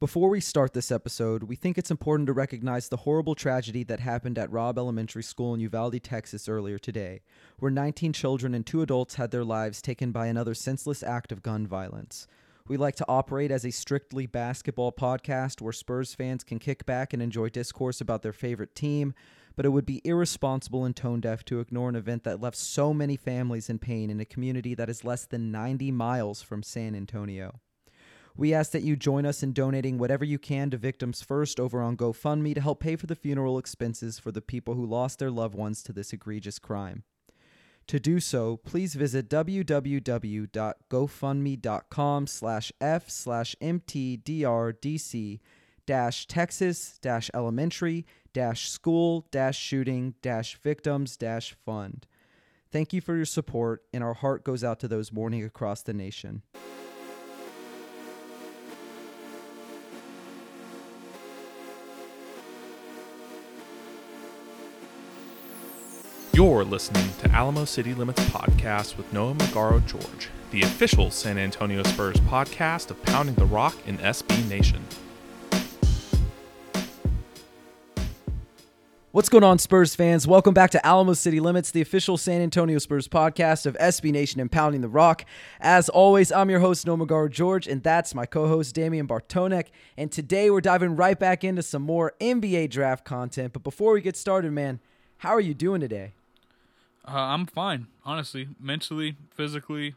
Before we start this episode, we think it's important to recognize the horrible tragedy that happened at Robb Elementary School in Uvalde, Texas earlier today, where 19 children and two adults had their lives taken by another senseless act of gun violence. We like to operate as a strictly basketball podcast where Spurs fans can kick back and enjoy discourse about their favorite team, but it would be irresponsible and tone deaf to ignore an event that left so many families in pain in a community that is less than 90 miles from San Antonio. We ask that you join us in donating whatever you can to Victims First over on GoFundMe to help pay for the funeral expenses for the people who lost their loved ones to this egregious crime. To do so, please visit www.gofundme.com slash f slash mtdrdc dash texas dash elementary dash school dash shooting dash victims dash fund. Thank you for your support, and our heart goes out to those mourning across the nation. You're listening to Alamo City Limits Podcast with Noah Magaro George, the official San Antonio Spurs podcast of Pounding the Rock in SB Nation. What's going on, Spurs fans? Welcome back to Alamo City Limits, the official San Antonio Spurs podcast of SB Nation and Pounding the Rock. As always, I'm your host, Noah Magaro George, and that's my co host, Damien Bartonek. And today we're diving right back into some more NBA draft content. But before we get started, man, how are you doing today? Uh, I'm fine, honestly. Mentally, physically,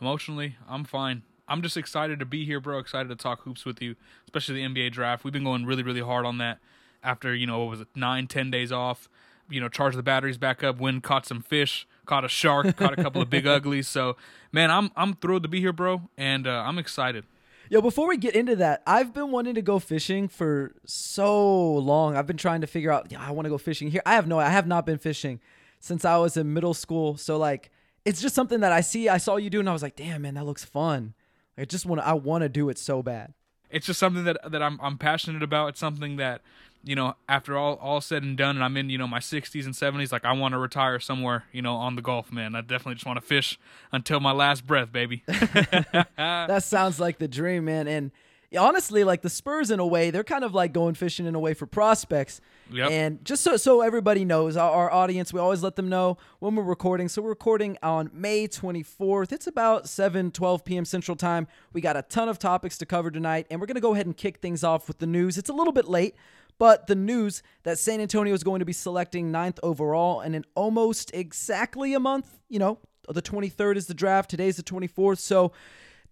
emotionally, I'm fine. I'm just excited to be here, bro. Excited to talk hoops with you, especially the NBA draft. We've been going really, really hard on that after, you know, what was it, nine, ten days off. You know, charge the batteries back up, win, caught some fish, caught a shark, caught a couple of big uglies. So, man, I'm I'm thrilled to be here, bro, and uh, I'm excited. Yo, before we get into that, I've been wanting to go fishing for so long. I've been trying to figure out, yeah, I want to go fishing here. I have no, I have not been fishing since I was in middle school. So like it's just something that I see I saw you do and I was like, "Damn, man, that looks fun." I just want to I want to do it so bad. It's just something that that I'm I'm passionate about. It's something that you know, after all all said and done, and I'm in you know my 60s and 70s, like I want to retire somewhere, you know, on the Gulf, man. I definitely just want to fish until my last breath, baby. that sounds like the dream, man. And honestly, like the Spurs in a way, they're kind of like going fishing in a way for prospects. Yep. And just so so everybody knows, our, our, audience, we always let them know when we're recording. So we're recording on May 24th. It's about 7 12 p.m. Central Time. We got a ton of topics to cover tonight, and we're going to go ahead and kick things off with the news. It's a little bit late, but the news that San Antonio is going to be selecting ninth overall and in almost exactly a month, you know, the 23rd is the draft. Today's the 24th. So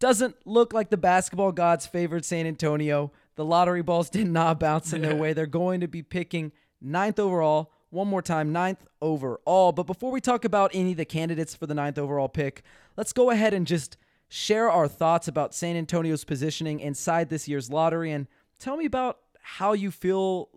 doesn't look like the basketball gods favored San Antonio. The lottery balls did not bounce in their way. They're going to be picking ninth overall. One more time, ninth overall. But before we talk about any of the candidates for the ninth overall pick, let's go ahead and just share our thoughts about San Antonio's positioning inside this year's lottery and tell me about how you feel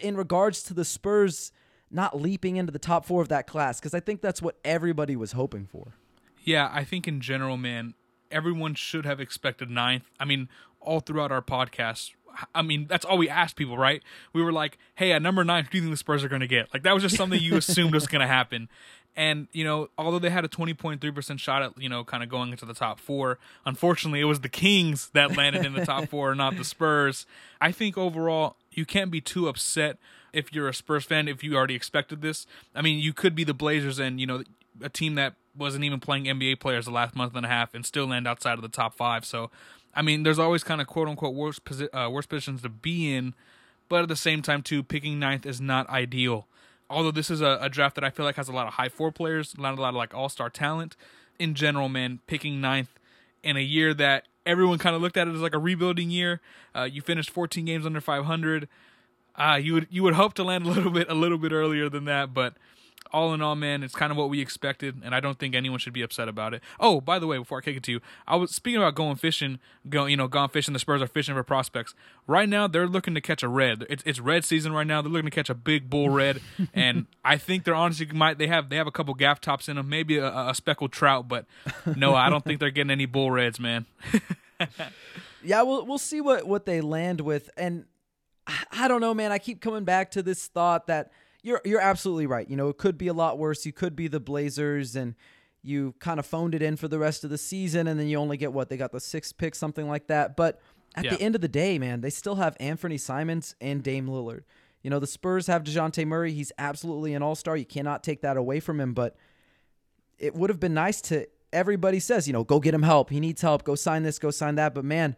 in regards to the Spurs not leaping into the top four of that class because I think that's what everybody was hoping for. Yeah, I think in general, man, everyone should have expected ninth. I mean, all throughout our podcast, I mean, that's all we asked people, right? We were like, hey, at number nine, who do you think the Spurs are going to get? Like, that was just something you assumed was going to happen. And, you know, although they had a 20.3% shot at, you know, kind of going into the top four, unfortunately, it was the Kings that landed in the top four, not the Spurs. I think overall, you can't be too upset if you're a Spurs fan, if you already expected this. I mean, you could be the Blazers and, you know, a team that wasn't even playing NBA players the last month and a half and still land outside of the top five. So, I mean, there's always kind of quote unquote worst, posi- uh, worst positions to be in, but at the same time, too, picking ninth is not ideal. Although this is a, a draft that I feel like has a lot of high four players, a lot, a lot of like all star talent. In general, man, picking ninth in a year that everyone kind of looked at it as like a rebuilding year. Uh, you finished 14 games under 500. Uh, you would you would hope to land a little bit a little bit earlier than that, but all in all, man, it's kind of what we expected, and I don't think anyone should be upset about it. Oh, by the way, before I kick it to you, I was speaking about going fishing, going you know, gone fishing. The Spurs are fishing for prospects right now. They're looking to catch a red. It's, it's red season right now. They're looking to catch a big bull red, and I think they're honestly might they have they have a couple gaff tops in them, maybe a, a speckled trout, but no, I don't think they're getting any bull reds, man. yeah, we'll we'll see what what they land with, and I don't know, man. I keep coming back to this thought that you're you're absolutely right. You know, it could be a lot worse. You could be the Blazers and you kind of phoned it in for the rest of the season and then you only get what they got the sixth pick something like that. But at yeah. the end of the day man they still have anfernee simons and dame lillard. You know the spurs have DeJounte murray. He's absolutely an all-star. You cannot take that away from him. But it would have been nice to everybody says you know go get him help. He needs help. Go sign this go sign that. But man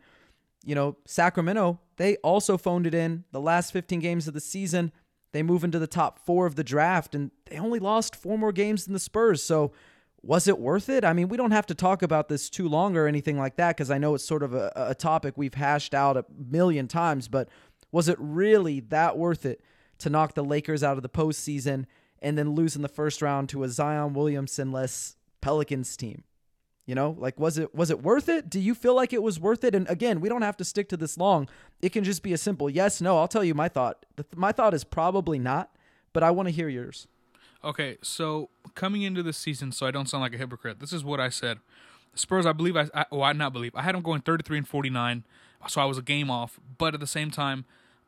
you know sacramento they also phoned it in the last 15 games of the season they move into the top four of the draft, and they only lost four more games than the Spurs. So, was it worth it? I mean, we don't have to talk about this too long or anything like that because I know it's sort of a, a topic we've hashed out a million times, but was it really that worth it to knock the Lakers out of the postseason and then lose in the first round to a Zion Williamson less Pelicans team? You know, like was it was it worth it? Do you feel like it was worth it? And again, we don't have to stick to this long. It can just be a simple yes, no. I'll tell you my thought. My thought is probably not, but I want to hear yours. Okay, so coming into this season, so I don't sound like a hypocrite. This is what I said. Spurs, I believe I, I well, I not believe I had them going 33 and 49, so I was a game off. But at the same time,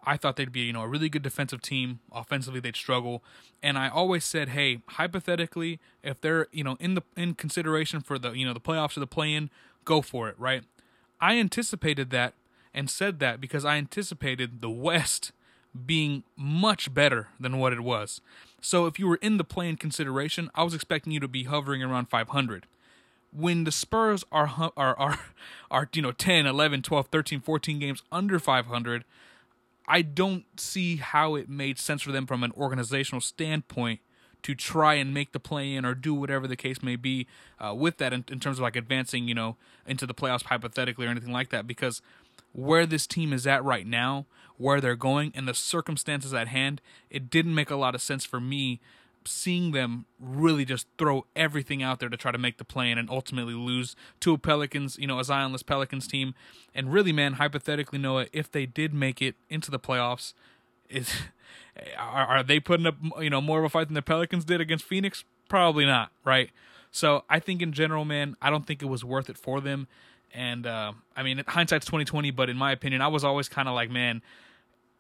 I thought they'd be, you know, a really good defensive team. Offensively, they'd struggle. And I always said, hey, hypothetically, if they're, you know, in the in consideration for the, you know, the playoffs or the play-in, go for it, right? I anticipated that and said that because I anticipated the West being much better than what it was. So if you were in the play-in consideration, I was expecting you to be hovering around 500 when the Spurs are are are are you know 10, 11, 12, 13, 14 games under 500, I don't see how it made sense for them from an organizational standpoint to try and make the play in or do whatever the case may be uh, with that in, in, terms of like advancing, you know, into the playoffs hypothetically or anything like that. Because where this team is at right now, where they're going, and the circumstances at hand, it didn't make a lot of sense for me seeing them really just throw everything out there to try to make the play and ultimately lose to a Pelicans, you know, a Zionless Pelicans team. And really, man, hypothetically, Noah, if they did make it into the playoffs, is are, are they putting up you know more of a fight than the Pelicans did against Phoenix? Probably not, right? So I think in general, man, I don't think it was worth it for them. And uh, I mean, hindsight's twenty twenty, but in my opinion, I was always kind of like, man,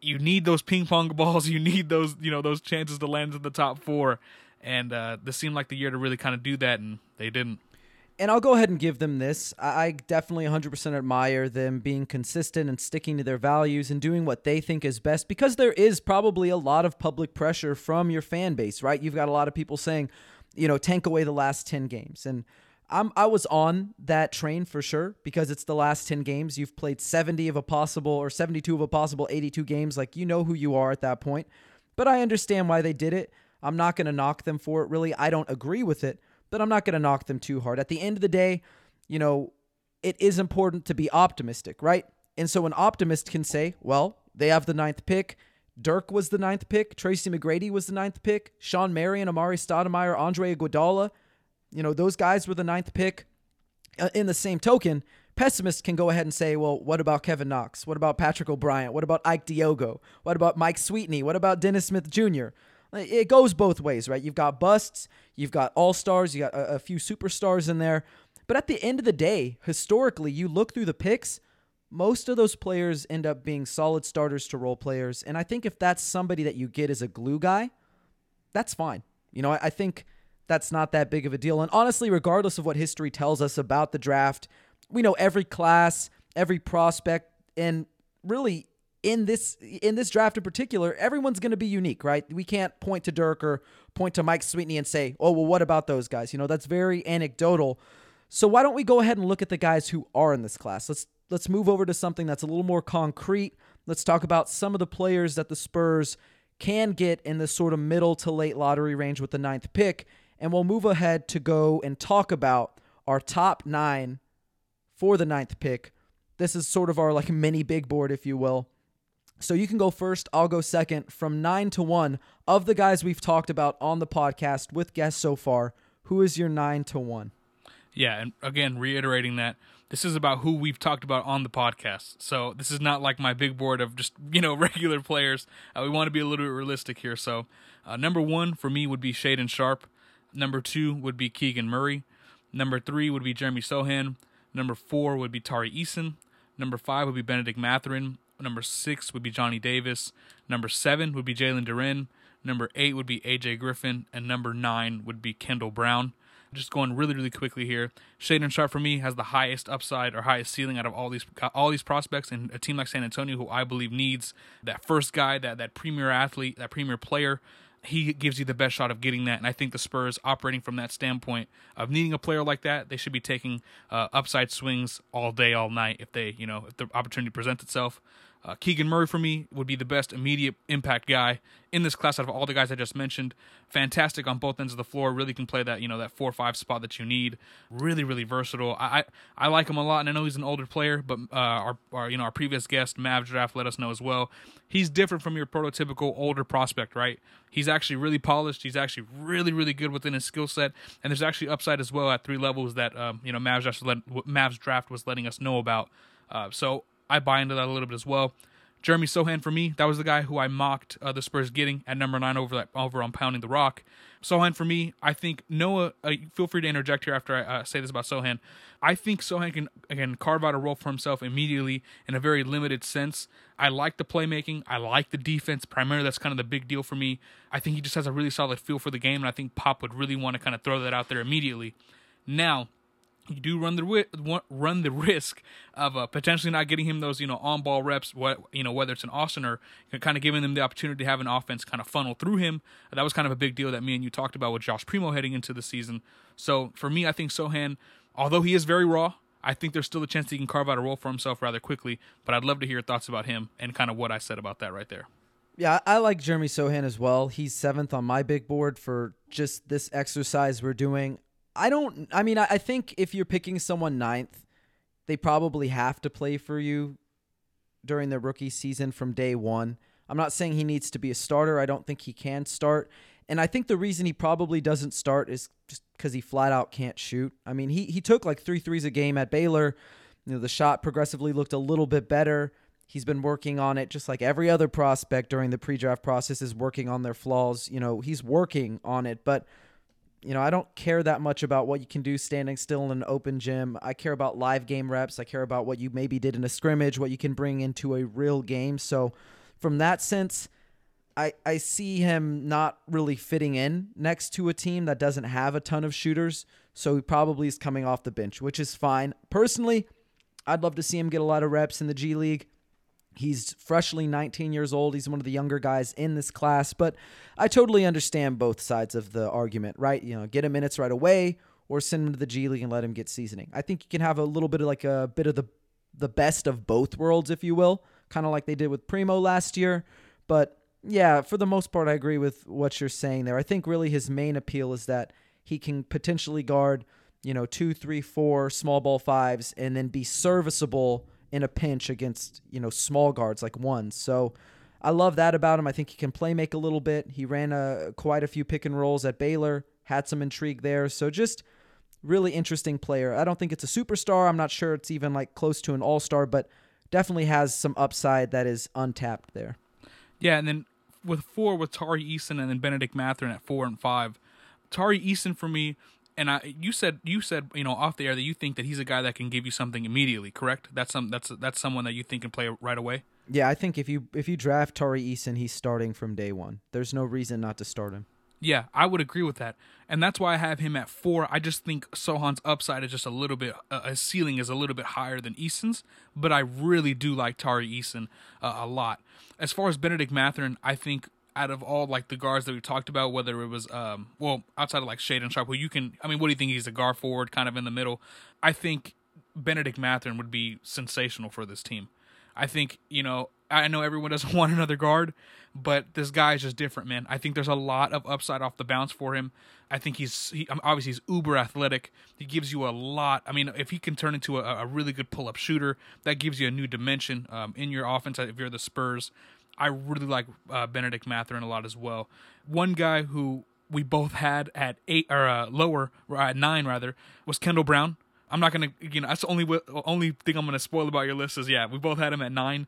you need those ping pong balls. You need those, you know, those chances to land in the top four. And uh, this seemed like the year to really kind of do that, and they didn't. And I'll go ahead and give them this. I definitely 100% admire them being consistent and sticking to their values and doing what they think is best because there is probably a lot of public pressure from your fan base, right? You've got a lot of people saying, you know, tank away the last 10 games. And I'm I was on that train for sure because it's the last 10 games. You've played 70 of a possible or 72 of a possible 82 games. Like you know who you are at that point. But I understand why they did it. I'm not going to knock them for it really. I don't agree with it, but I'm not going to knock them too hard. At the end of the day, you know, it is important to be optimistic, right? And so an optimist can say, well, they have the ninth pick. Dirk was the ninth pick. Tracy McGrady was the ninth pick. Shawn Marion, Amar'e Stoudemire, Andre Iguodala – you know, those guys were the ninth pick. Uh, in the same token, pessimists can go ahead and say, well, what about Kevin Knox? What about Patrick O'Bryant? What about Ike Diogu? What about Mike Sweetney? What about Dennis Smith Jr.? It goes both ways, right? You've got busts, you've got all stars, you got a, a few superstars in there. But at the end of the day, historically, you look through the picks, most of those players end up being solid starters to role players. And I think if that's somebody that you get as a glue guy, that's fine. You know, I, I think that's not that big of a deal. And honestly, regardless of what history tells us about the draft, we know every class, every prospect, and really in this in this draft in particular, everyone's going to be unique, right? We can't point to Dirk or point to Mike Sweetney and say, "Oh, well, what about those guys?" You know, that's very anecdotal. So why don't we go ahead and look at the guys who are in this class? Let's let's move over to something that's a little more concrete. Let's talk about some of the players that the Spurs can get in the sort of middle to late lottery range with the ninth pick and we'll move ahead to go and talk about our top nine for the ninth pick. This is sort of our like mini big board, if you will. So you can go first. I'll go second. From nine to one of the guys we've talked about on the podcast with guests so far, who is your nine to one? Yeah, and again, reiterating that this is about who we've talked about on the podcast. So this is not like my big board of just you know regular players. Uh, we want to be a little bit realistic here. So uh, number one for me would be Shaedon Sharpe. Number two would be Keegan Murray. Number three would be Jeremy Sochan. Number four would be Tari Eason. Number five would be Benedict Mathurin. Number six would be Johnny Davis. Number seven would be Jalen Duren. Number eight would be AJ Griffin. And number nine would be Kendall Brown. Just going really, really quickly here. Shaedon Sharpe for me has the highest upside or highest ceiling out of all these all these prospects, and a team like San Antonio, who I believe needs that first guy, that that premier athlete, that premier player he gives you the best shot of getting that. And I think the Spurs, operating from that standpoint of needing a player like that, they should be taking uh, upside swings all day, all night if they, you know, if the opportunity presents itself. Uh, Keegan Murray for me would be the best immediate impact guy in this class out of all the guys I just mentioned. Fantastic on both ends of the floor. Really can play that you know that four or five spot that you need. Really really versatile. I I, I like him a lot, and I know he's an older player, but uh, our, our you know our previous guest Mav Draft let us know as well. He's different from your prototypical older prospect, right? He's actually really polished. He's actually really really good within his skill set, and there's actually upside as well at three levels that um, you know Mavs draft, Mavs draft was letting us know about. Uh, so I buy into that a little bit as well. Jeremy Sochan for me, that was the guy who I mocked uh, the Spurs getting at number nine over that, over on pounding the rock. Sochan for me, I think Noah. Uh, feel free to interject here after I uh, say this about Sochan. I think Sochan can can carve out a role for himself immediately in a very limited sense. I like the playmaking. I like the defense. Primarily, that's kind of the big deal for me. I think he just has a really solid feel for the game, and I think Pop would really want to kind of throw that out there immediately. Now, you do run the run the risk of uh, potentially not getting him those you know on ball reps. What you know whether it's an Austin or kind of giving them the opportunity to have an offense kind of funnel through him. That was kind of a big deal that me and you talked about with Josh Primo heading into the season. So for me, I think Sochan, although he is very raw, I think there's still a chance he can carve out a role for himself rather quickly. But I'd love to hear your thoughts about him and kind of what I said about that right there. Yeah, I like Jeremy Sochan as well. He's seventh on my big board for just this exercise we're doing. I don't. I mean, I, I think if you're picking someone ninth, they probably have to play for you during their rookie season from day one. I'm not saying he needs to be a starter. I don't think he can start. And I think the reason he probably doesn't start is just because he flat out can't shoot. I mean, he he took like three threes a game at Baylor. You know, the shot progressively looked a little bit better. He's been working on it just like every other prospect during the pre-draft process is working on their flaws. You know, he's working on it, but you know, I don't care that much about what you can do standing still in an open gym. I care about live game reps. I care about what you maybe did in a scrimmage, what you can bring into a real game. So, from that sense, I, I see him not really fitting in next to a team that doesn't have a ton of shooters. So, he probably is coming off the bench, which is fine. Personally, I'd love to see him get a lot of reps in the G League. He's freshly 19 years old. He's one of the younger guys in this class, but I totally understand both sides of the argument, right? You know, get him minutes right away or send him to the G League and let him get seasoning. I think you can have a little bit of like a bit of the the best of both worlds, if you will, kind of like they did with Primo last year. But yeah, for the most part, I agree with what you're saying there. I think really his main appeal is that he can potentially guard, you know, two, three, four small ball fives and then be serviceable in a pinch against you know small guards like one. So I love that about him. I think he can play make a little bit. He ran a quite a few pick and rolls at Baylor, had some intrigue there. So just really interesting player. I don't think it's a superstar. I'm not sure it's even like close to an all star, but definitely has some upside that is untapped there. Yeah, and then with four with Tari Eason and then Benedict Mathurin at four and five. Tari Eason for me and I, you said you said you know off the air that you think that he's a guy that can give you something immediately. Correct? That's some that's that's someone that you think can play right away. Yeah, I think if you if you draft Tari Eason, he's starting from day one. There's no reason not to start him. Yeah, I would agree with that, and that's why I have him at four. I just think Sochan's upside is just a little bit, uh, his ceiling is a little bit higher than Eason's, but I really do like Tari Eason uh, a lot. As far as Benedict Mathurin, I think out of all like the guards that we talked about, whether it was um well outside of like Shaedon Sharpe, who you can I mean, what do you think he's a guard forward, kind of in the middle? I think Benedict Mathurin would be sensational for this team. I think you know I know everyone doesn't want another guard, but this guy is just different, man. I think there's a lot of upside off the bounce for him. I think he's he, obviously he's uber athletic. He gives you a lot. I mean, if he can turn into a, a really good pull up shooter, that gives you a new dimension um, in your offense. If you're the Spurs, I really like uh, Bennedict Mathurin a lot as well. One guy who we both had at eight or uh, lower, or at nine rather, was Kendall Brown. I'm not gonna, you know, that's the only only thing I'm gonna spoil about your list is yeah, we both had him at nine,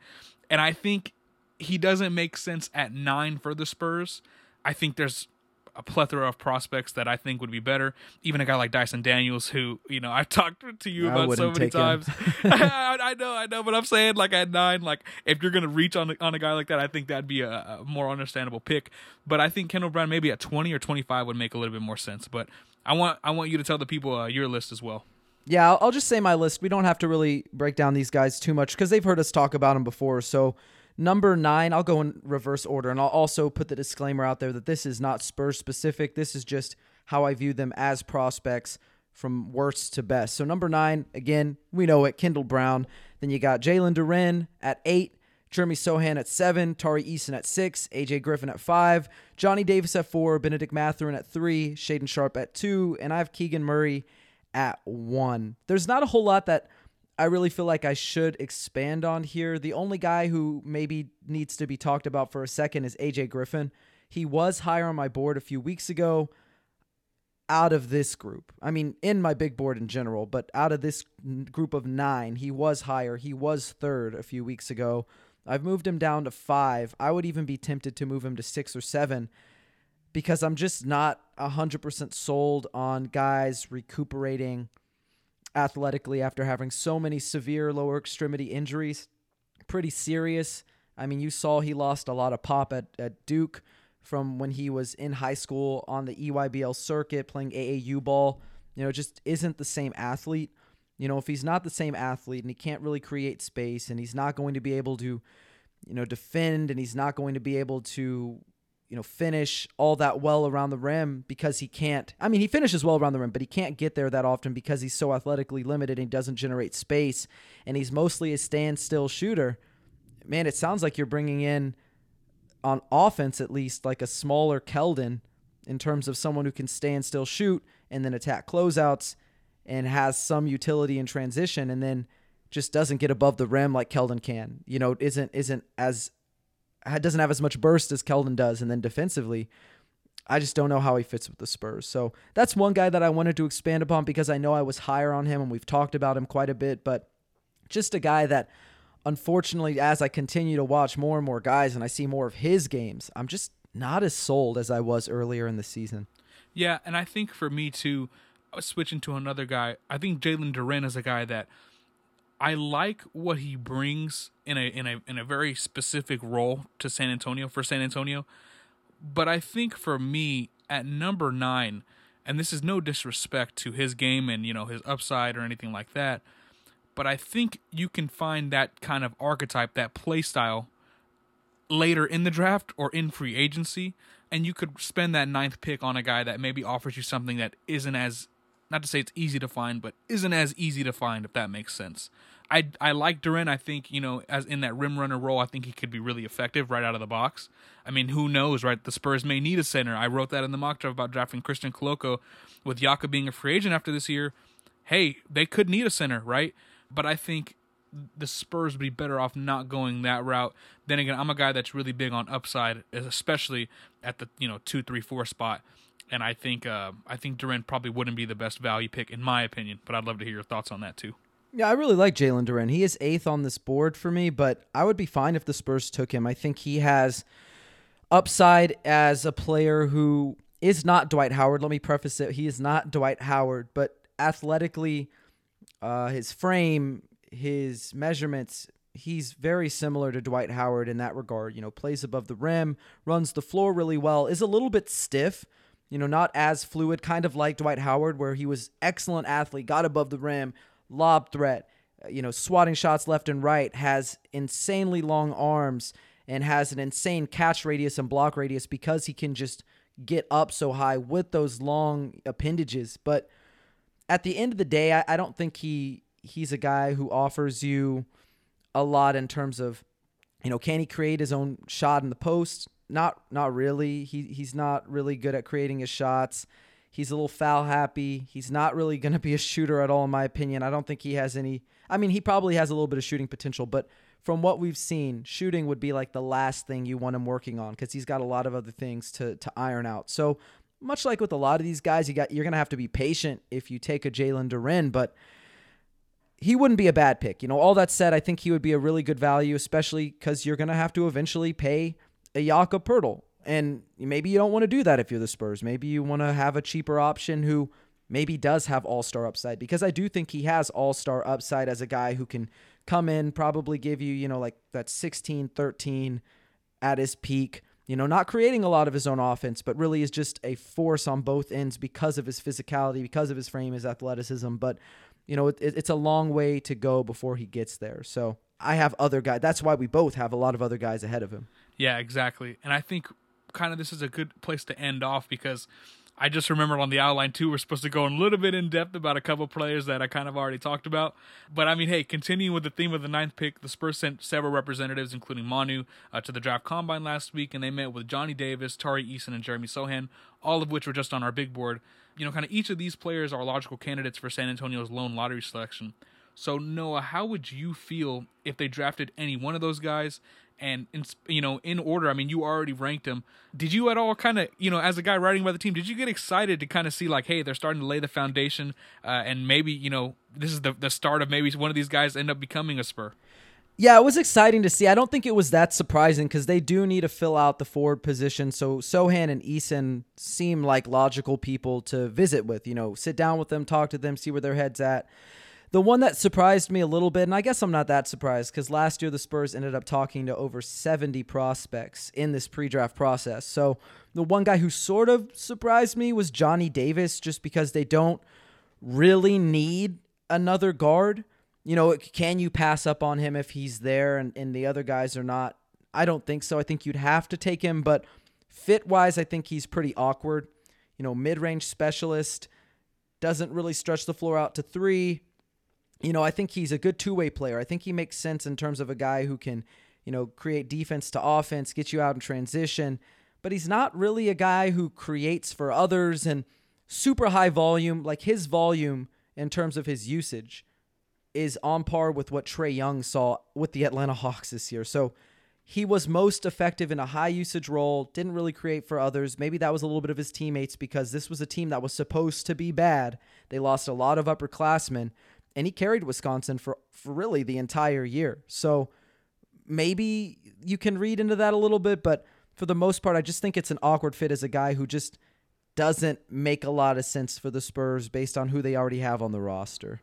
and I think he doesn't make sense at nine for the Spurs. I think there's a plethora of prospects that I think would be better. Even a guy like Dyson Daniels, who you know I've talked to you about so many times. I, I, know, I know, but I'm saying like at nine, like if you're gonna reach on on a guy like that, I think that'd be a, a more understandable pick. But I think Kendall Brown maybe at 20 or 25 would make a little bit more sense. But I want I want you to tell the people uh, your list as well. Yeah, I'll, I'll just say my list. We don't have to really break down these guys too much because they've heard us talk about them before. So Number nine, I'll go in reverse order, and I'll also put the disclaimer out there that this is not Spurs specific. This is just how I view them as prospects from worst to best. So number nine, again, we know it, Kendall Brown. Then you got Jalen Duren at eight, Jeremy Sochan at seven, Tari Eason at six, AJ Griffin at five, Johnny Davis at four, Benedict Mathurin at three, Shaedon Sharpe at two, and I have Keegan Murray at one. There's not a whole lot that I really feel like I should expand on here. The only guy who maybe needs to be talked about for a second is AJ Griffin. He was higher on my board a few weeks ago out of this group. I mean, in my big board in general, but out of this group of nine, he was higher. He was third a few weeks ago. I've moved him down to five. I would even be tempted to move him to six or seven because I'm just not 100% sold on guys recuperating athletically after having so many severe lower extremity injuries. Pretty serious. I mean, you saw he lost a lot of pop at, at Duke from when he was in high school on the EYBL circuit playing AAU ball. You know, just isn't the same athlete. You know, if he's not the same athlete and he can't really create space and he's not going to be able to, you know, defend and he's not going to be able to you know, finish all that well around the rim because he can't. I mean, he finishes well around the rim, but he can't get there that often because he's so athletically limited and he doesn't generate space. And he's mostly a standstill shooter. Man, it sounds like you're bringing in, on offense at least, like a smaller Keldon in terms of someone who can stand still shoot and then attack closeouts and has some utility in transition and then just doesn't get above the rim like Keldon can. You know, isn't isn't as doesn't have as much burst as Keldon does, and then defensively, I just don't know how he fits with the Spurs. So that's one guy that I wanted to expand upon because I know I was higher on him and we've talked about him quite a bit, but just a guy that unfortunately, as I continue to watch more and more guys and I see more of his games, I'm just not as sold as I was earlier in the season. Yeah, and I think for me too, uh, switching to another guy, I think Jalen Duren is a guy that I like what he brings in a in a in a very specific role to San Antonio for San Antonio. But I think for me at number 9 and this is no disrespect to his game and you know his upside or anything like that, but I think you can find that kind of archetype, that play style later in the draft or in free agency and you could spend that ninth pick on a guy that maybe offers you something that isn't as not to say it's easy to find, but isn't as easy to find if that makes sense. I I like Duren. I think you know as in that rim runner role, I think he could be really effective right out of the box. I mean, who knows, right? The Spurs may need a center. I wrote that in the mock draft about drafting Christian Koloko with Yaka being a free agent after this year. Hey, they could need a center, right? But I think the Spurs would be better off not going that route. Then again, I'm a guy that's really big on upside, especially at the you know two, three, four spot and I think uh, I think Duren probably wouldn't be the best value pick in my opinion. But I'd love to hear your thoughts on that too. Yeah, I really like Jalen Duren. He is eighth on this board for me, but I would be fine if the Spurs took him. I think he has upside as a player who is not Dwight Howard. Let me preface it: he is not Dwight Howard, but athletically, uh, his frame, his measurements, he's very similar to Dwight Howard in that regard. You know, plays above the rim, runs the floor really well, is a little bit stiff you know, not as fluid, kind of like Dwight Howard, where he was excellent athlete, got above the rim, lob threat, uh, you know, swatting shots left and right, has insanely long arms, and has an insane catch radius and block radius because he can just get up so high with those long appendages. But at the end of the day, I, I don't think he he's a guy who offers you a lot in terms of, you know, can he create his own shot in the post? Not not really. He he's not really good at creating his shots. He's a little foul happy. He's not really going to be a shooter at all, in my opinion. I don't think he has any. I mean, he probably has a little bit of shooting potential, but from what we've seen, shooting would be like the last thing you want him working on because he's got a lot of other things to to iron out. So much like with a lot of these guys, you got you're gonna have to be patient if you take a Jalen Duren, but he wouldn't be a bad pick. You know, all that said, I think he would be a really good value, especially because you're gonna have to eventually pay a Jakob Poeltl. And maybe you don't want to do that if you're the Spurs. Maybe you want to have a cheaper option who maybe does have all star upside because I do think he has all star upside as a guy who can come in, probably give you, you know, like that 16, 13 at his peak. You know, not creating a lot of his own offense, but really is just a force on both ends because of his physicality, because of his frame, his athleticism. But, you know, it, it's a long way to go before he gets there. So I have other guys. That's why we both have a lot of other guys ahead of him. Yeah, exactly. And I think kind of this is a good place to end off because I just remembered on the outline too, we're supposed to go a little bit in depth about a couple players that I kind of already talked about. But I mean, hey, continuing with the theme of the ninth pick, the Spurs sent several representatives, including Manu, uh, to the draft combine last week, and they met with Johnny Davis, Tari Eason, and Jeremy Sochan, all of which were just on our big board. You know, kind of each of these players are logical candidates for San Antonio's lone lottery selection. So Noah, how would you feel if they drafted any one of those guys? and in, you know in order i mean you already ranked them. did you at all kind of you know as a guy writing by the team did you get excited to kind of see like hey they're starting to lay the foundation uh, and maybe you know this is the, the start of maybe one of these guys end up becoming a spur yeah, it was exciting to see. I don't think it was that surprising because they do need to fill out the forward position. So Sochan and Eason seem like logical people to visit with. You know, sit down with them, talk to them, see where their heads at. The one that surprised me a little bit, and I guess I'm not that surprised because last year the Spurs ended up talking to over 70 prospects in this pre draft process. So the one guy who sort of surprised me was Johnny Davis just because they don't really need another guard. You know, can you pass up on him if he's there and, and the other guys are not? I don't think so. I think you'd have to take him, but fit wise, I think he's pretty awkward. You know, mid range specialist, doesn't really stretch the floor out to three you know, I think he's a good two way player. I think he makes sense in terms of a guy who can, you know, create defense to offense, get you out in transition. But he's not really a guy who creates for others and super high volume. Like his volume in terms of his usage is on par with what Trae Young saw with the Atlanta Hawks this year. So he was most effective in a high usage role, didn't really create for others. Maybe that was a little bit of his teammates because this was a team that was supposed to be bad. They lost a lot of upperclassmen and he carried Wisconsin for, for really the entire year. So maybe you can read into that a little bit, but for the most part, I just think it's an awkward fit as a guy who just doesn't make a lot of sense for the Spurs based on who they already have on the roster.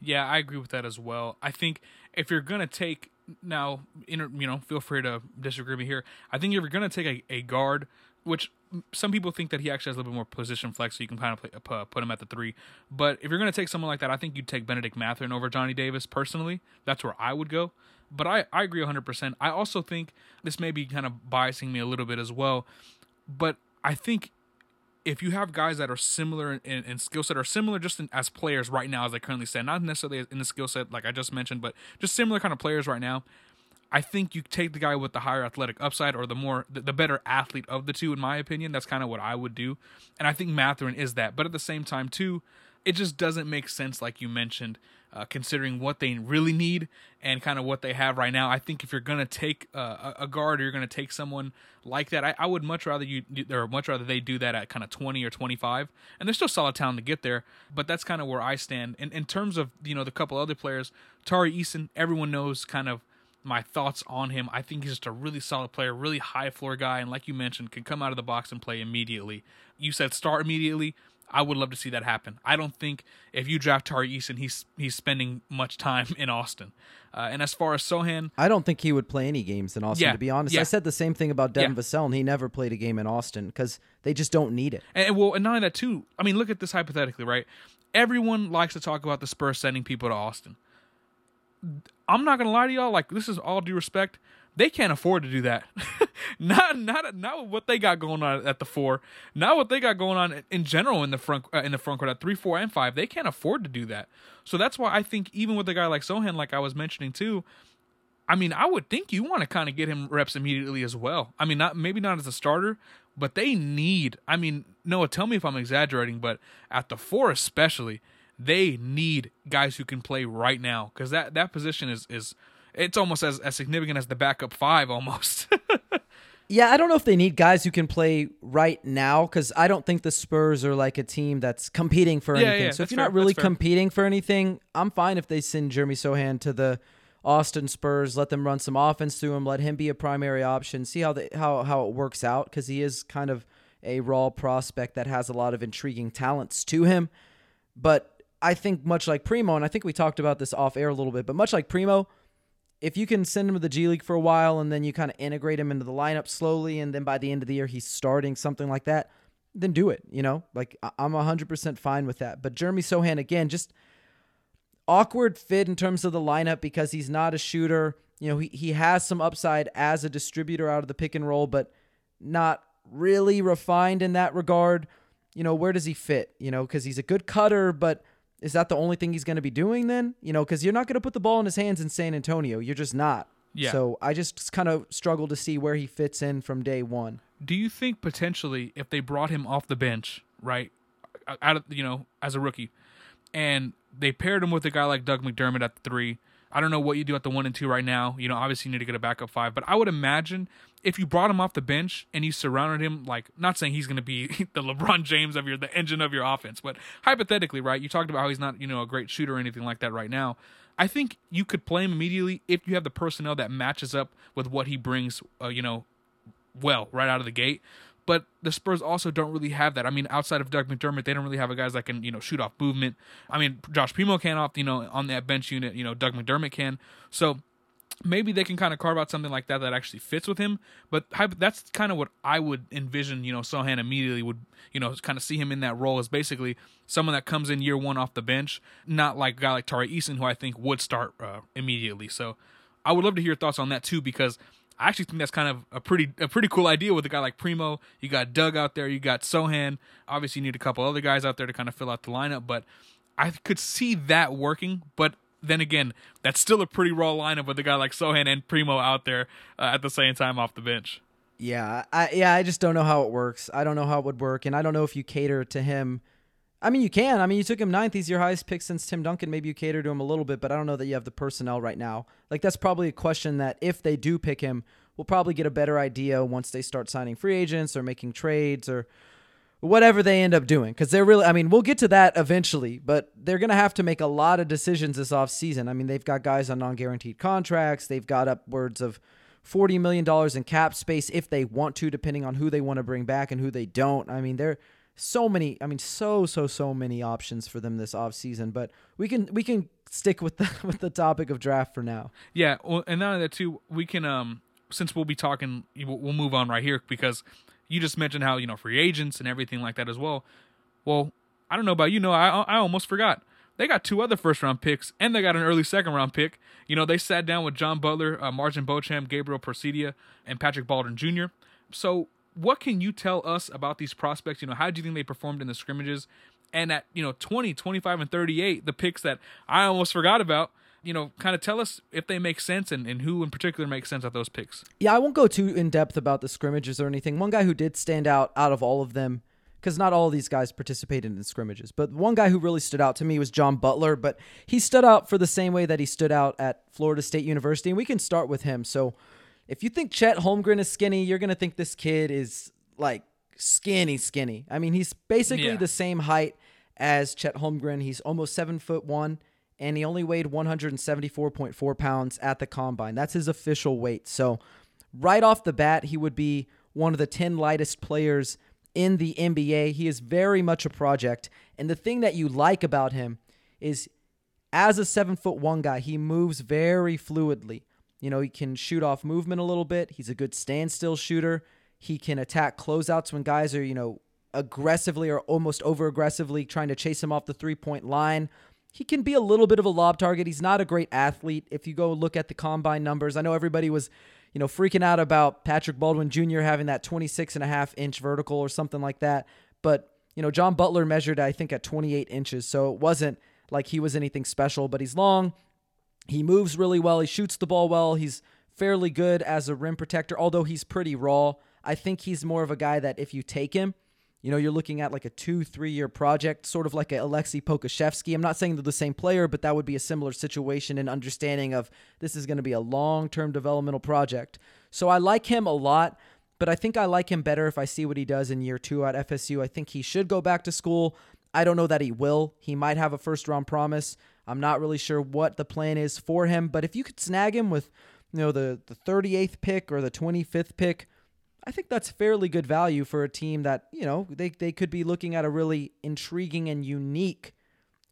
Yeah, I agree with that as well. I think if you're gonna take now, you know, feel free to disagree with me here. I think if you're gonna take a, a guard, which some people think that he actually has a little bit more position flex, so you can kind of play, uh, put him at the three. But if you're going to take someone like that, I think you'd take Benedict Mathurin over Johnny Davis personally. That's where I would go. But I, I agree 100%. I also think this may be kind of biasing me a little bit as well. But I think if you have guys that are similar in, in skill set or similar just in, as players right now, as I currently stand, not necessarily in the skill set like I just mentioned, but just similar kind of players right now, I think you take the guy with the higher athletic upside or the more the, the better athlete of the two, in my opinion. That's kind of what I would do, and I think Mathurin is that. But at the same time, too, it just doesn't make sense, like you mentioned, uh, considering what they really need and kind of what they have right now. I think if you're gonna take uh, a guard or you're gonna take someone like that, I, I would much rather you or much rather they do that at kind of 20 or 25. And there's still solid talent to get there, but that's kind of where I stand. In in terms of you know the couple other players, Tari Eason, everyone knows kind of my thoughts on him. I think he's just a really solid player, really high floor guy, and like you mentioned, can come out of the box and play immediately. You said start immediately. I would love to see that happen. I don't think if you draft Tari Eason, he's he's spending much time in Austin. Uh, and as far as Sochan, I don't think he would play any games in Austin. Yeah, to be honest, yeah. I said the same thing about Devin yeah. Vassell, and he never played a game in Austin because they just don't need it. And, well, and not only that too. I mean, look at this hypothetically, right? Everyone likes to talk about the Spurs sending people to Austin. I'm not gonna lie to y'all. Like this is all due respect. They can't afford to do that. not not not what they got going on at the four. Not what they got going on in general in the front uh, in the front court at three, four, and five. They can't afford to do that. So that's why I think even with a guy like Sochan, like I was mentioning too, I mean, I would think you want to kind of get him reps immediately as well. I mean, not maybe not as a starter, but they need. I mean, Noah, tell me if I'm exaggerating, but at the four especially, they need guys who can play right now because that that position is is it's almost as as significant as the backup five almost. yeah, I don't know if they need guys who can play right now because I don't think the Spurs are like a team that's competing for yeah, anything. Yeah, so if you're fair, not really competing for anything, I'm fine if they send Jeremy Sochan to the Austin Spurs, let them run some offense through him, let him be a primary option, see how the, how how it works out because he is kind of a raw prospect that has a lot of intriguing talents to him. But I think much like Primo, and I think we talked about this off air a little bit, but much like Primo, if you can send him to the G League for a while and then you kind of integrate him into the lineup slowly, and then by the end of the year he's starting something like that, then do it. You know, like I'm 100% fine with that. But Jeremy Sochan, again, just awkward fit in terms of the lineup because he's not a shooter. You know, he, he has some upside as a distributor out of the pick and roll, but not really refined in that regard. You know, where does he fit? You know, because he's a good cutter, but is that the only thing he's going to be doing then? You know, because you're not going to put the ball in his hands in San Antonio. You're just not. Yeah. So I just kind of struggle to see where he fits in from day one. Do you think potentially if they brought him off the bench, right, out of you know as a rookie, and they paired him with a guy like Doug McDermott at the three. I don't know what you do at the one and two right now. You know, obviously you need to get a backup five, but I would imagine if you brought him off the bench and you surrounded him, like, not saying he's going to be the LeBron James of your, the engine of your offense, but hypothetically, right? You talked about how he's not, you know, a great shooter or anything like that right now. I think you could play him immediately if you have the personnel that matches up with what he brings, uh, you know, well, right out of the gate. But the Spurs also don't really have that. I mean, outside of Doug McDermott, they don't really have a guys that can, you know, shoot off movement. I mean, Josh Primo can off, you know, on that bench unit, you know, Doug McDermott can. So maybe they can kind of carve out something like that that actually fits with him. But that's kind of what I would envision. You know, Sochan immediately would, you know, kind of see him in that role as basically someone that comes in year one off the bench, not like a guy like Tari Eason, who I think would start uh, immediately. So I would love to hear your thoughts on that too, because I actually think that's kind of a pretty a pretty cool idea with a guy like Primo. You got Doug out there, you got Sochan. Obviously, you need a couple other guys out there to kind of fill out the lineup, but I could see that working. But then again, that's still a pretty raw lineup with a guy like Sochan and Primo out there uh, at the same time off the bench. Yeah, I yeah, I just don't know how it works. I don't know how it would work, and I don't know if you cater to him. I mean, you can. I mean, you took him ninth. He's your highest pick since Tim Duncan. Maybe you cater to him a little bit, but I don't know that you have the personnel right now. Like that's probably a question that if they do pick him, we'll probably get a better idea once they start signing free agents or making trades or whatever they end up doing because they're really i mean we'll get to that eventually but they're going to have to make a lot of decisions this offseason i mean they've got guys on non-guaranteed contracts they've got upwards of $40 million in cap space if they want to depending on who they want to bring back and who they don't i mean there so many i mean so so so many options for them this offseason but we can we can stick with the with the topic of draft for now yeah well, and that too we can um since we'll be talking we'll move on right here because you just mentioned how you know free agents and everything like that as well. Well, I don't know about you know I I almost forgot they got two other first round picks and they got an early second round pick. You know they sat down with John Butler, uh, MarJon Beauchamp, Gabriel Procida, and Patrick Baldwin Jr. So what can you tell us about these prospects? You know how do you think they performed in the scrimmages? And at you know 20, 25, and 38, the picks that I almost forgot about you know, kind of tell us if they make sense and, and who in particular makes sense at those picks. Yeah, I won't go too in depth about the scrimmages or anything. One guy who did stand out out of all of them, because not all of these guys participated in scrimmages, but one guy who really stood out to me was John Butler. But he stood out for the same way that he stood out at Florida State University, and we can start with him. So if you think Chet Holmgren is skinny, you're gonna think this kid is like skinny, skinny. I mean, he's basically yeah. the same height as Chet Holmgren. He's almost seven foot one and he only weighed 174.4 pounds at the combine. That's his official weight. So, right off the bat, he would be one of the 10 lightest players in the NBA. He is very much a project. And the thing that you like about him is as a seven foot one guy, he moves very fluidly. You know, he can shoot off movement a little bit. He's a good standstill shooter. He can attack closeouts when guys are, you know, aggressively or almost over aggressively trying to chase him off the three point line he can be a little bit of a lob target. He's not a great athlete. If you go look at the combine numbers, I know everybody was, you know, freaking out about Patrick Baldwin Jr. having that 26 and a half inch vertical or something like that. But, you know, John Butler measured, I think, at 28 inches. So it wasn't like he was anything special, but he's long. He moves really well. He shoots the ball well. He's fairly good as a rim protector, although he's pretty raw. I think he's more of a guy that if you take him, you know, you're looking at like a two, three year project, sort of like a Aleksej Pokusevski. I'm not saying they're the same player, but that would be a similar situation in understanding of this is going to be a long term developmental project. So I like him a lot, but I think I like him better if I see what he does in year two at FSU. I think he should go back to school. I don't know that he will. He might have a first round promise. I'm not really sure what the plan is for him, but if you could snag him with, you know, the, the 38th pick or the 25th pick, I think that's fairly good value for a team that, you know, they, they could be looking at a really intriguing and unique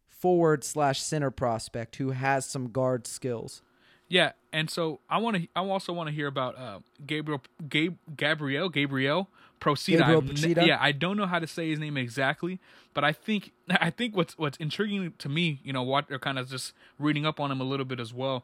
forward slash center prospect who has some guard skills. Yeah, and so I want to. I also want to hear about uh, Gabriel, Gabe, Gabriel, Gabriel Procida. Gabriel Procida. Yeah, I don't know how to say his name exactly, but I think I think what's what's intriguing to me, you know, what they're kind of just reading up on him a little bit as well,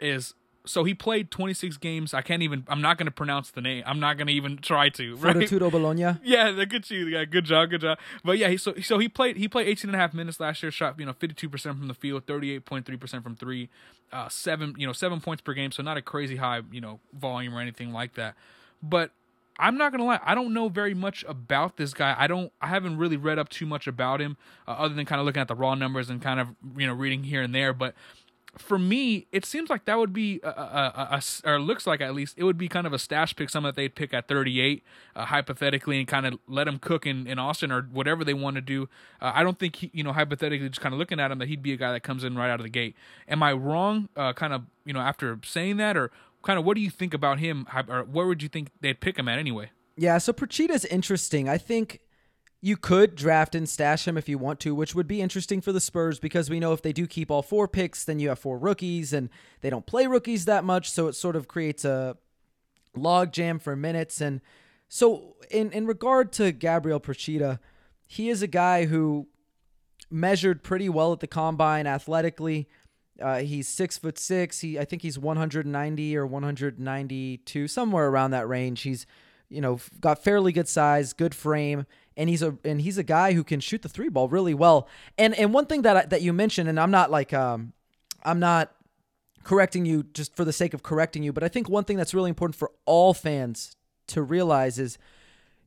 is so he played 26 games. I can't even. I'm not going to pronounce the name. I'm not going to even try to. Right? Fortitudo Bologna. Yeah, good you. Yeah, good job, good job. But yeah, he, so so he played he played 18 and a half minutes last year. Shot you know 52 percent from the field, 38.3 percent from three, uh, seven you know seven points per game. So not a crazy high you know volume or anything like that. But I'm not gonna lie, I don't know very much about this guy. I don't, I haven't really read up too much about him, uh, other than kind of looking at the raw numbers and kind of you know reading here and there. But for me, it seems like that would be a, a, a, or looks like at least it would be kind of a stash pick, someone that they'd pick at 38, uh, hypothetically, and kind of let him cook in, in Austin or whatever they want to do. Uh, I don't think he, you know, hypothetically, just kind of looking at him, that he'd be a guy that comes in right out of the gate. Am I wrong? Uh, kind of, you know, after saying that, or kind of what do you think about him, or where would you think they'd pick him at anyway? Yeah, so Procida's interesting. I think you could draft and stash him if you want to, which would be interesting for the Spurs because we know if they do keep all four picks, then you have four rookies and they don't play rookies that much. So it sort of creates a logjam for minutes. And so, in, in regard to Gabriel Procida, he is a guy who measured pretty well at the combine athletically. Uh, he's six foot six. He, I think he's 190 or 192, somewhere around that range. He's, you know, got fairly good size, good frame, and he's a and he's a guy who can shoot the three ball really well. And and one thing that I, that you mentioned, and I'm not like um, I'm not correcting you just for the sake of correcting you, but I think one thing that's really important for all fans to realize is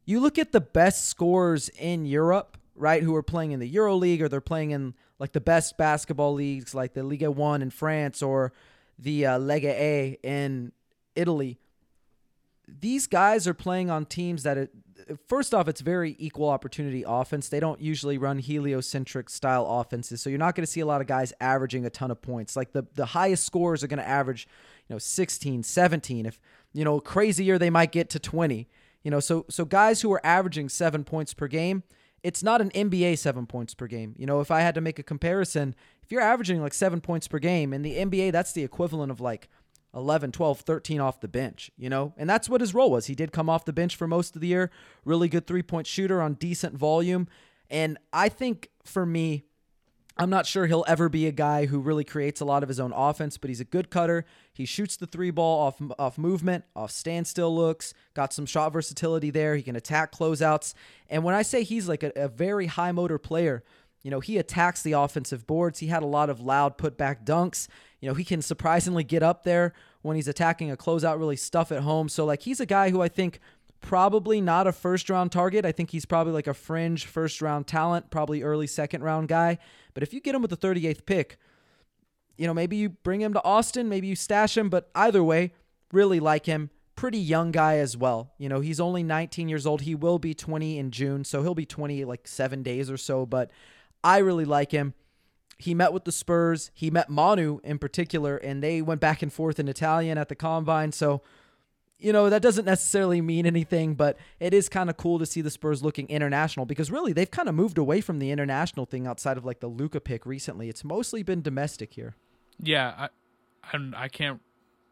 you look at the best scorers in Europe, right, who are playing in the Euro League or they're playing in like the best basketball leagues like the Liga 1 in France or the uh, Lega A in Italy. These guys are playing on teams that first off, it's very equal opportunity offense. They don't usually run heliocentric style offenses, so you're not going to see a lot of guys averaging a ton of points. Like the the highest scores are going to average, you know, 16, 17. If you know, crazier they might get to 20. You know, so so guys who are averaging seven points per game, it's not an NBA seven points per game. You know, if I had to make a comparison, if you're averaging like seven points per game in the NBA, that's the equivalent of like 11, 12, 13 off the bench, you know? And that's what his role was. He did come off the bench for most of the year, really good three point shooter on decent volume. And I think for me, I'm not sure he'll ever be a guy who really creates a lot of his own offense, but he's a good cutter. He shoots the three ball off off movement, off standstill looks, got some shot versatility there. He can attack closeouts. And when I say he's like a, a very high motor player, you know, he attacks the offensive boards. He had a lot of loud putback dunks. You know, he can surprisingly get up there when he's attacking a closeout, really stuff at home. So, like, he's a guy who I think probably not a first round target. I think he's probably like a fringe first round talent, probably early second round guy. But if you get him with the 38th pick, you know, maybe you bring him to Austin, maybe you stash him, but either way, really like him. Pretty young guy as well. You know, he's only 19 years old. He will be 20 in June, so he'll be 20 like seven days or so. But I really like him. He met with the Spurs. He met Manu in particular, and they went back and forth in Italian at the combine. So, you know, that doesn't necessarily mean anything, but it is kind of cool to see the Spurs looking international because really they've kind of moved away from the international thing outside of like the Luka pick recently. It's mostly been domestic here. Yeah, I, I, I can't.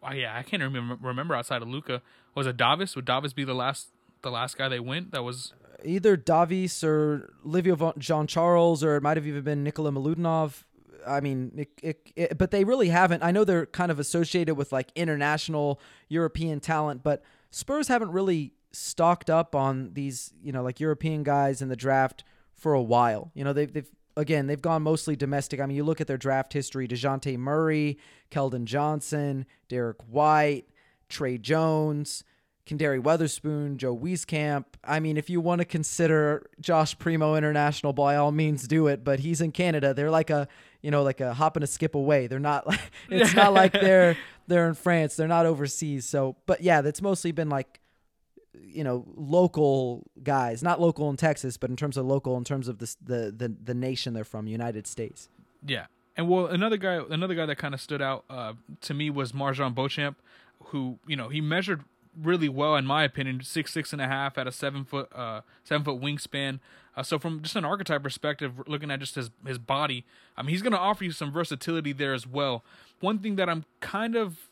Oh, yeah, I can't remember remember outside of Luka. Was it Davis? Would Davis be the last the last guy they went? That was either Davis or Livio Jean Charles, or it might have even been Nikola Milutinov. I mean, it, it, it, but they really haven't. I know they're kind of associated with like international European talent, but Spurs haven't really stocked up on these, you know, like European guys in the draft for a while. You know, they've they've again, they've gone mostly domestic. I mean, you look at their draft history DeJounte Murray, Keldon Johnson, Derrick White, Tre Jones, Quinndary Weatherspoon, Joe Wieskamp. I mean, if you want to consider Josh Primo international, by all means do it. But he's in Canada. They're like a you know like a hop and a skip away. They're not like it's not like they're they're in France. They're not overseas. So, but yeah, that's mostly been like you know local guys, not local in Texas, but in terms of local in terms of the the the, the nation they're from, United States. Yeah. And well, another guy, another guy that kind of stood out uh, to me was MarJon Beauchamp, who you know he measured really well in my opinion. Six six and a half at a seven foot uh, seven foot wingspan. Uh, so from just an archetype perspective, looking at just his his body, I mean he's to offer you some versatility there as well. One thing that I'm kind of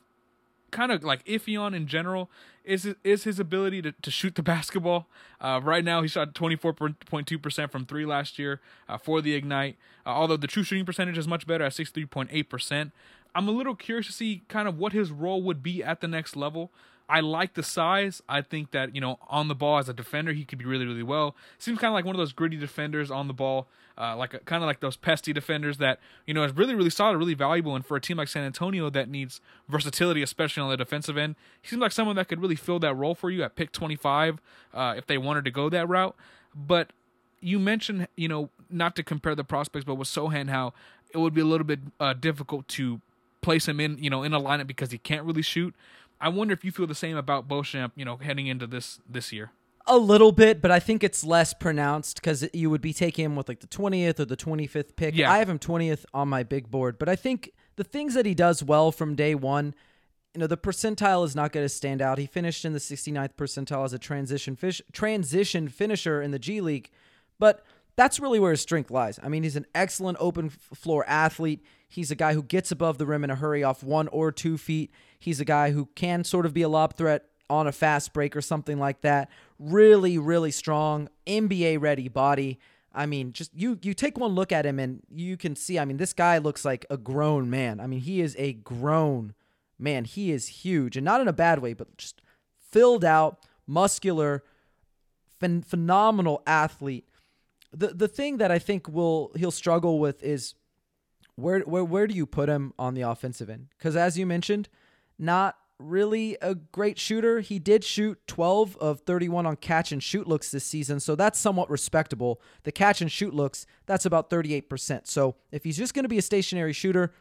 kind of like iffy on in general is is his ability to, to shoot the basketball. Uh, right now, he shot 24.2% from three last year uh, for the Ignite, uh, although the true shooting percentage is much better at 63.8%. I'm a little curious to see kind of what his role would be at the next level. I like the size. I think that, you know, on the ball as a defender, he could be really, really well. Seems kind of like one of those gritty defenders on the ball, uh, like kind of like those pesty defenders that, you know, is really, really solid, really valuable. And for a team like San Antonio that needs versatility, especially on the defensive end, he seems like someone that could really fill that role for you at pick 25 uh, if they wanted to go that route. But you mentioned, you know, not to compare the prospects, but with Sochan, how it would be a little bit uh, difficult to place him in, you know, in a lineup because he can't really shoot. I wonder if you feel the same about Beauchamp, you know, heading into this this year. A little bit, but I think it's less pronounced because you would be taking him with like the 20th or the 25th pick. Yeah. I have him 20th on my big board, but I think the things that he does well from day one, you know, the percentile is not going to stand out. He finished in the 69th percentile as a transition fish transition finisher in the G League, but that's really where his strength lies. I mean, he's an excellent open floor athlete. He's a guy who gets above the rim in a hurry off one or two feet. He's a guy who can sort of be a lob threat on a fast break or something like that. Really, really strong, NBA ready body. I mean, just you you take one look at him and you can see, I mean, this guy looks like a grown man. I mean, he is a grown man. He is huge and not in a bad way, but just filled out, muscular, phen- phenomenal athlete. The the thing that I think will he'll struggle with is where where where do you put him on the offensive end? Because as you mentioned, not really a great shooter. He did shoot 12 of 31 on catch and shoot looks this season, so that's somewhat respectable. The catch and shoot looks, that's about 38%. So if he's just going to be a stationary shooter,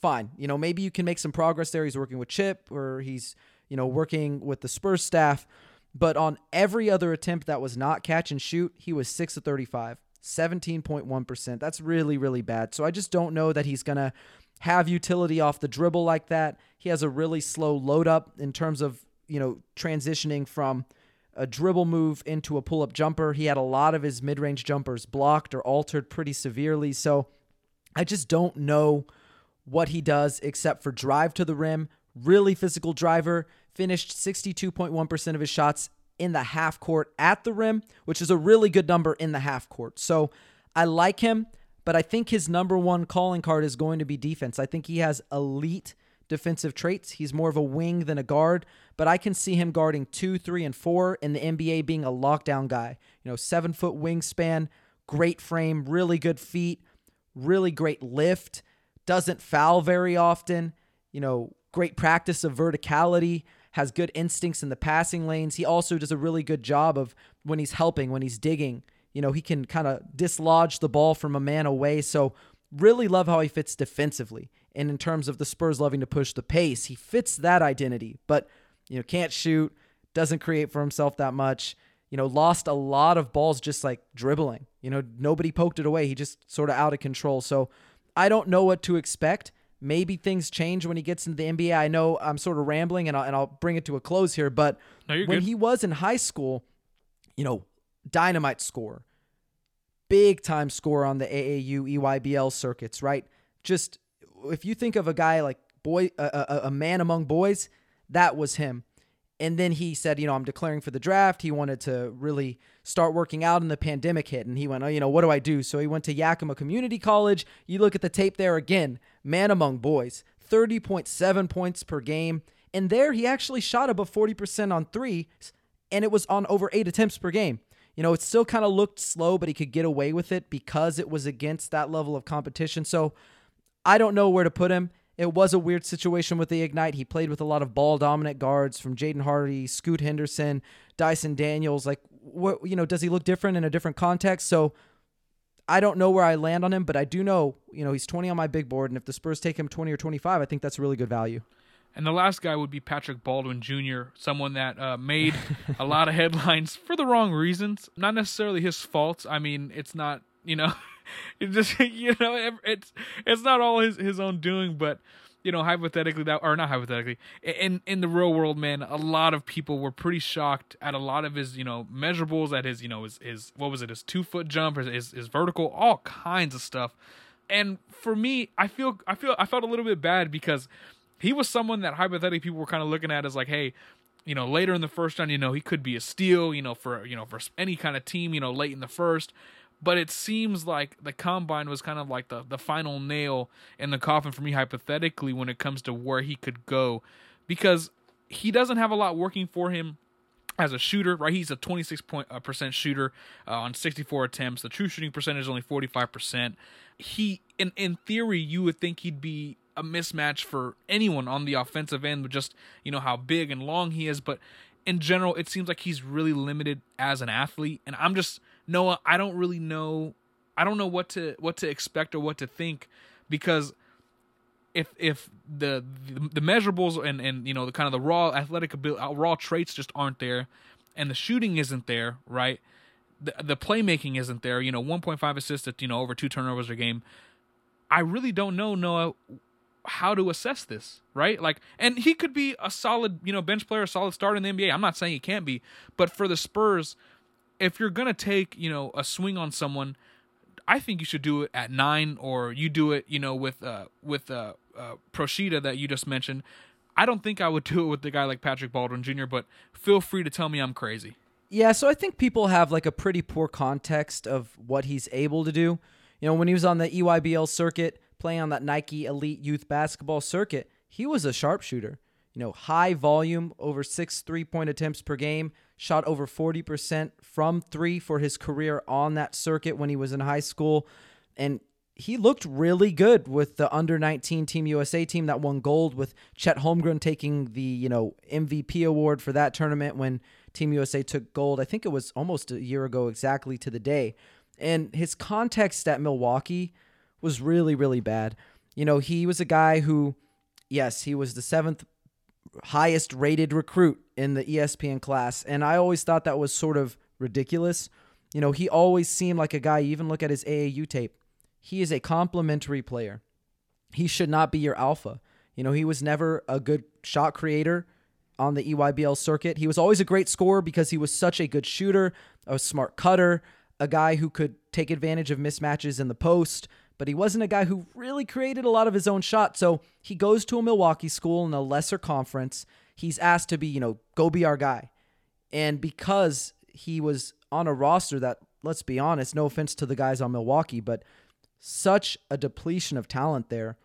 fine. You know, maybe you can make some progress there. He's working with Chip or he's, you know, working with the Spurs staff. But on every other attempt that was not catch and shoot, he was 6 of 35. 17.1%. That's really, really bad. So I just don't know that he's going to have utility off the dribble like that. He has a really slow load up in terms of, you know, transitioning from a dribble move into a pull up jumper. He had a lot of his mid range jumpers blocked or altered pretty severely. So I just don't know what he does except for drive to the rim, really physical driver, finished 62.1% of his shots in the half court at the rim, which is a really good number in the half court. So I like him, but I think his number one calling card is going to be defense. I think he has elite defensive traits. He's more of a wing than a guard, but I can see him guarding two, three, and four in the NBA being a lockdown guy. You know, seven foot wingspan, great frame, really good feet, really great lift, doesn't foul very often, you know, great practice of verticality has good instincts in the passing lanes. He also does a really good job of when he's helping, when he's digging. You know, he can kind of dislodge the ball from a man away. So, really love how he fits defensively. And in terms of the Spurs loving to push the pace, he fits that identity, but, you know, can't shoot, doesn't create for himself that much. You know, lost a lot of balls just like dribbling. You know, nobody poked it away. He just sort of out of control. So, I don't know what to expect. Maybe things change when he gets into the NBA. I know I'm sort of rambling and I'll, and I'll bring it to a close here, but no, when good. he was in high school, you know, dynamite score, big time score on the AAU, EYBL circuits, right? Just if you think of a guy like boy, a, a, a man among boys, that was him. And then he said, you know, I'm declaring for the draft. He wanted to really start working out, and the pandemic hit. And he went, oh, you know, what do I do? So he went to Yakima Community College. You look at the tape there again, man among boys, 30.7 points per game. And there he actually shot above 40% on three, and it was on over eight attempts per game. You know, it still kind of looked slow, but he could get away with it because it was against that level of competition. So I don't know where to put him. It was a weird situation with the Ignite. He played with a lot of ball dominant guards from Jaden Hardy, Scoot Henderson, Dyson Daniels. Like, what, you know, does he look different in a different context? So I don't know where I land on him, but I do know, you know, he's 20 on my big board. And if the Spurs take him 20 or 25, I think that's really good value. And the last guy would be Patrick Baldwin Jr., someone that uh, made a lot of headlines for the wrong reasons. Not necessarily his fault. I mean, it's not, you know, it just, you know, it's it's not all his his own doing, but you know, hypothetically that or not hypothetically, in in the real world, man, a lot of people were pretty shocked at a lot of his, you know, measurables, at his, you know, his his what was it, his two foot jump, his his vertical, all kinds of stuff. And for me, I feel I feel I felt a little bit bad because he was someone that hypothetically people were kind of looking at as like, hey, you know, later in the first round, you know, he could be a steal, you know, for you know for any kind of team, you know, late in the first. But it seems like the combine was kind of like the the final nail in the coffin for me, hypothetically, when it comes to where he could go, because he doesn't have a lot working for him as a shooter, right? He's a 26% uh, shooter uh, on 64 attempts. The true shooting percentage is only 45%. He, in in theory, you would think he'd be a mismatch for anyone on the offensive end with just you know how big and long he is but in general it seems like he's really limited as an athlete and i'm just noah i don't really know i don't know what to what to expect or what to think because if if the the, measurables and and you know the kind of the raw athletic ability uh, raw traits just aren't there and the shooting isn't there right the the playmaking isn't there you know 1.5 assists at you know over two turnovers a game I really don't know Noah how to assess this, right? Like, and he could be a solid, you know, bench player, a solid starter in the NBA. I'm not saying he can't be, but for the Spurs, if you're gonna take, you know, a swing on someone, I think you should do it at nine, or you do it, you know, with uh with uh, uh Procida that you just mentioned. I don't think I would do it with the guy like Patrick Baldwin Jr., but feel free to tell me I'm crazy. Yeah, so I think people have like a pretty poor context of what he's able to do. You know, when he was on the EYBL circuit, playing on that Nike Elite Youth Basketball circuit, he was a sharpshooter. You know, high volume, over six three point attempts per game, shot over 40% from three for his career on that circuit when he was in high school. And he looked really good with the under 19 Team USA team that won gold with Chet Holmgren taking the, you know, MVP award for that tournament when Team USA took gold. I think it was almost a year ago exactly to the day. And his context at Milwaukee was really, really bad. You know, he was a guy who, yes, he was the seventh highest rated recruit in the ESPN class. And I always thought that was sort of ridiculous. You know, he always seemed like a guy, even look at his AAU tape. He is a complimentary player. He should not be your alpha. You know, he was never a good shot creator on the EYBL circuit. He was always a great scorer because he was such a good shooter, a smart cutter, a guy who could take advantage of mismatches in the post, but he wasn't a guy who really created a lot of his own shot. So he goes to a Milwaukee school in a lesser conference. He's asked to be, you know, go be our guy. And because he was on a roster that, let's be honest, no offense to the guys on Milwaukee, but such a depletion of talent there,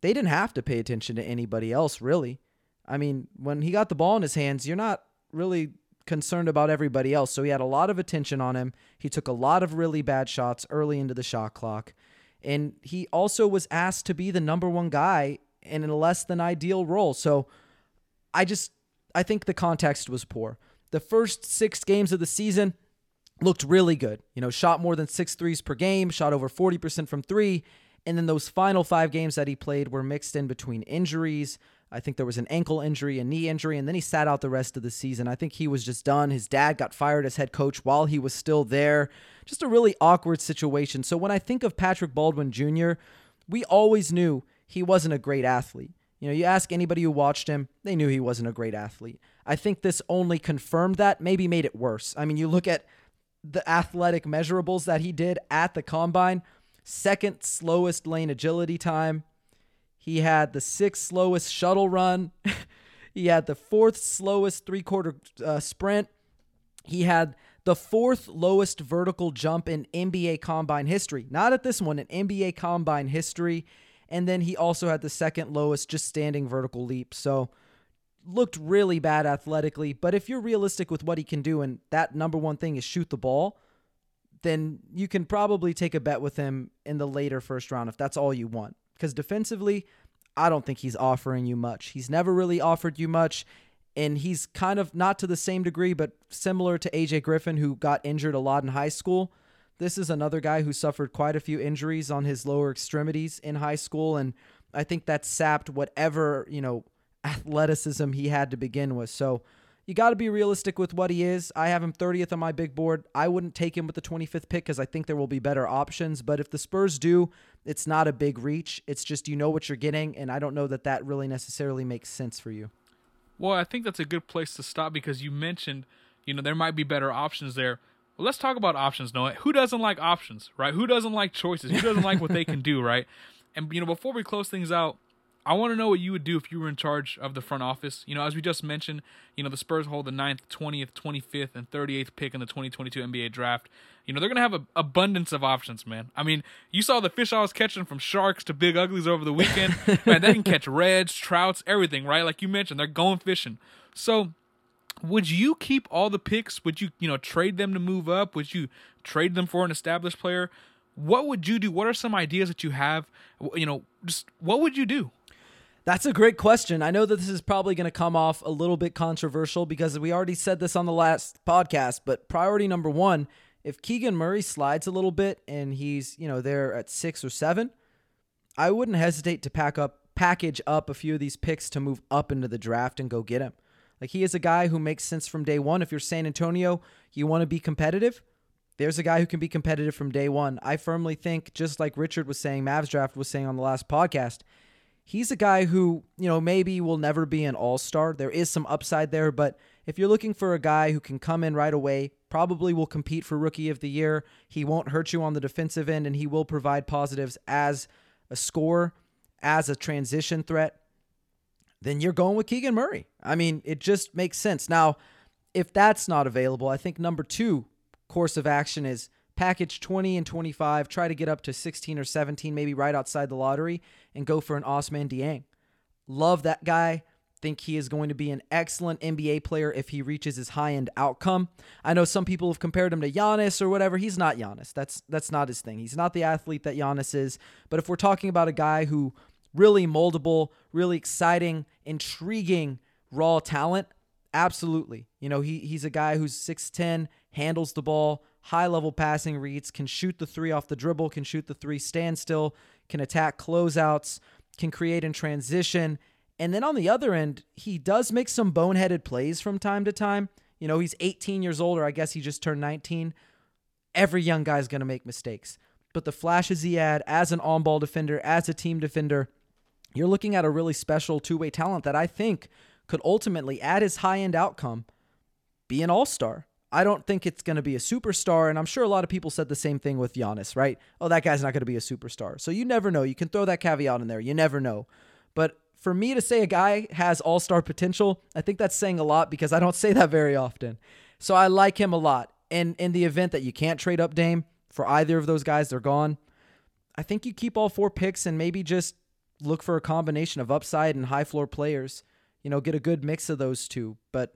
they didn't have to pay attention to anybody else, really. I mean, when he got the ball in his hands, you're not really concerned about everybody else. So he had a lot of attention on him. He took a lot of really bad shots early into the shot clock. And he also was asked to be the number one guy in a less than ideal role. So I just, I think the context was poor. The first six games of the season looked really good. You know, shot more than six threes per game, shot over 40% from three. And then those final five games that he played were mixed in between injuries, I think there was an ankle injury, a knee injury, and then he sat out the rest of the season. I think he was just done. His dad got fired as head coach while he was still there. Just a really awkward situation. So when I think of Patrick Baldwin Jr., we always knew he wasn't a great athlete. You know, you ask anybody who watched him, they knew he wasn't a great athlete. I think this only confirmed that, maybe made it worse. I mean, you look at the athletic measurables that he did at the combine second slowest lane agility time, he had the sixth slowest shuttle run. he had the fourth slowest three quarter uh, sprint. He had the fourth lowest vertical jump in NBA combine history. Not at this one, in NBA combine history. And then he also had the second lowest just standing vertical leap. So looked really bad athletically. But if you're realistic with what he can do, and that number one thing is shoot the ball, then you can probably take a bet with him in the later first round if that's all you want. Because defensively, I don't think he's offering you much. He's never really offered you much. And he's kind of not to the same degree, but similar to AJ Griffin, who got injured a lot in high school. This is another guy who suffered quite a few injuries on his lower extremities in high school. And I think that sapped whatever, you know, athleticism he had to begin with. So you got to be realistic with what he is. I have him 30th on my big board. I wouldn't take him with the 25th pick because I think there will be better options. But if the Spurs do, it's not a big reach. It's just you know what you're getting, and I don't know that that really necessarily makes sense for you. Well, I think that's a good place to stop because you mentioned, you know, there might be better options there. Well, let's talk about options, Noah. Who doesn't like options, right? Who doesn't like choices? Who doesn't like what they can do, right? And you know, before we close things out, I want to know what you would do if you were in charge of the front office. You know, as we just mentioned, you know, the Spurs hold the 9th, 20th, 25th, and 38th pick in the 2022 NBA draft. You know, they're going to have an abundance of options, man. I mean, you saw the fish I was catching from sharks to big uglies over the weekend. man, they can catch reds, trouts, everything, right? Like you mentioned, they're going fishing. So, would you keep all the picks? Would you, you know, trade them to move up? Would you trade them for an established player? What would you do? What are some ideas that you have? You know, just what would you do? That's a great question. I know that this is probably going to come off a little bit controversial because we already said this on the last podcast, but priority number one, if Keegan Murray slides a little bit and he's, you know, there at six or seven, I wouldn't hesitate to pack up, package up a few of these picks to move up into the draft and go get him. Like he is a guy who makes sense from day one. If you're San Antonio, you want to be competitive. There's a guy who can be competitive from day one. I firmly think, just like Richard was saying, Mavs draft was saying on the last podcast, he's a guy who, you know, maybe will never be an all star. There is some upside there, but if you're looking for a guy who can come in right away, probably will compete for rookie of the year, he won't hurt you on the defensive end, and he will provide positives as a scorer, as a transition threat, then you're going with Keegan Murray. I mean, it just makes sense. Now, if that's not available, I think number two course of action is package 20 and 25, try to get up to 16 or 17, maybe right outside the lottery, and go for an Ousmane Dieng. Love that guy. Think he is going to be an excellent NBA player if he reaches his high end outcome. I know some people have compared him to Giannis or whatever. He's not Giannis. That's that's not his thing. He's not the athlete that Giannis is. But if we're talking about a guy who really moldable, really exciting, intriguing raw talent, absolutely. You know, he he's a guy who's 6'10, handles the ball, high level passing reads, can shoot the three off the dribble, can shoot the three standstill, can attack closeouts, can create in transition. And then on the other end, he does make some boneheaded plays from time to time. You know, he's 18 years old, or I guess he just turned 19. Every young guy is going to make mistakes. But the flashes he had as an on ball defender, as a team defender, you're looking at a really special two way talent that I think could ultimately, at his high end outcome, be an all star. I don't think it's going to be a superstar. And I'm sure a lot of people said the same thing with Giannis, right? Oh, that guy's not going to be a superstar. So you never know. You can throw that caveat in there. You never know. But for me to say a guy has all star potential, I think that's saying a lot because I don't say that very often. So I like him a lot. And in the event that you can't trade up Dame for either of those guys, they're gone. I think you keep all four picks and maybe just look for a combination of upside and high floor players. You know, get a good mix of those two. But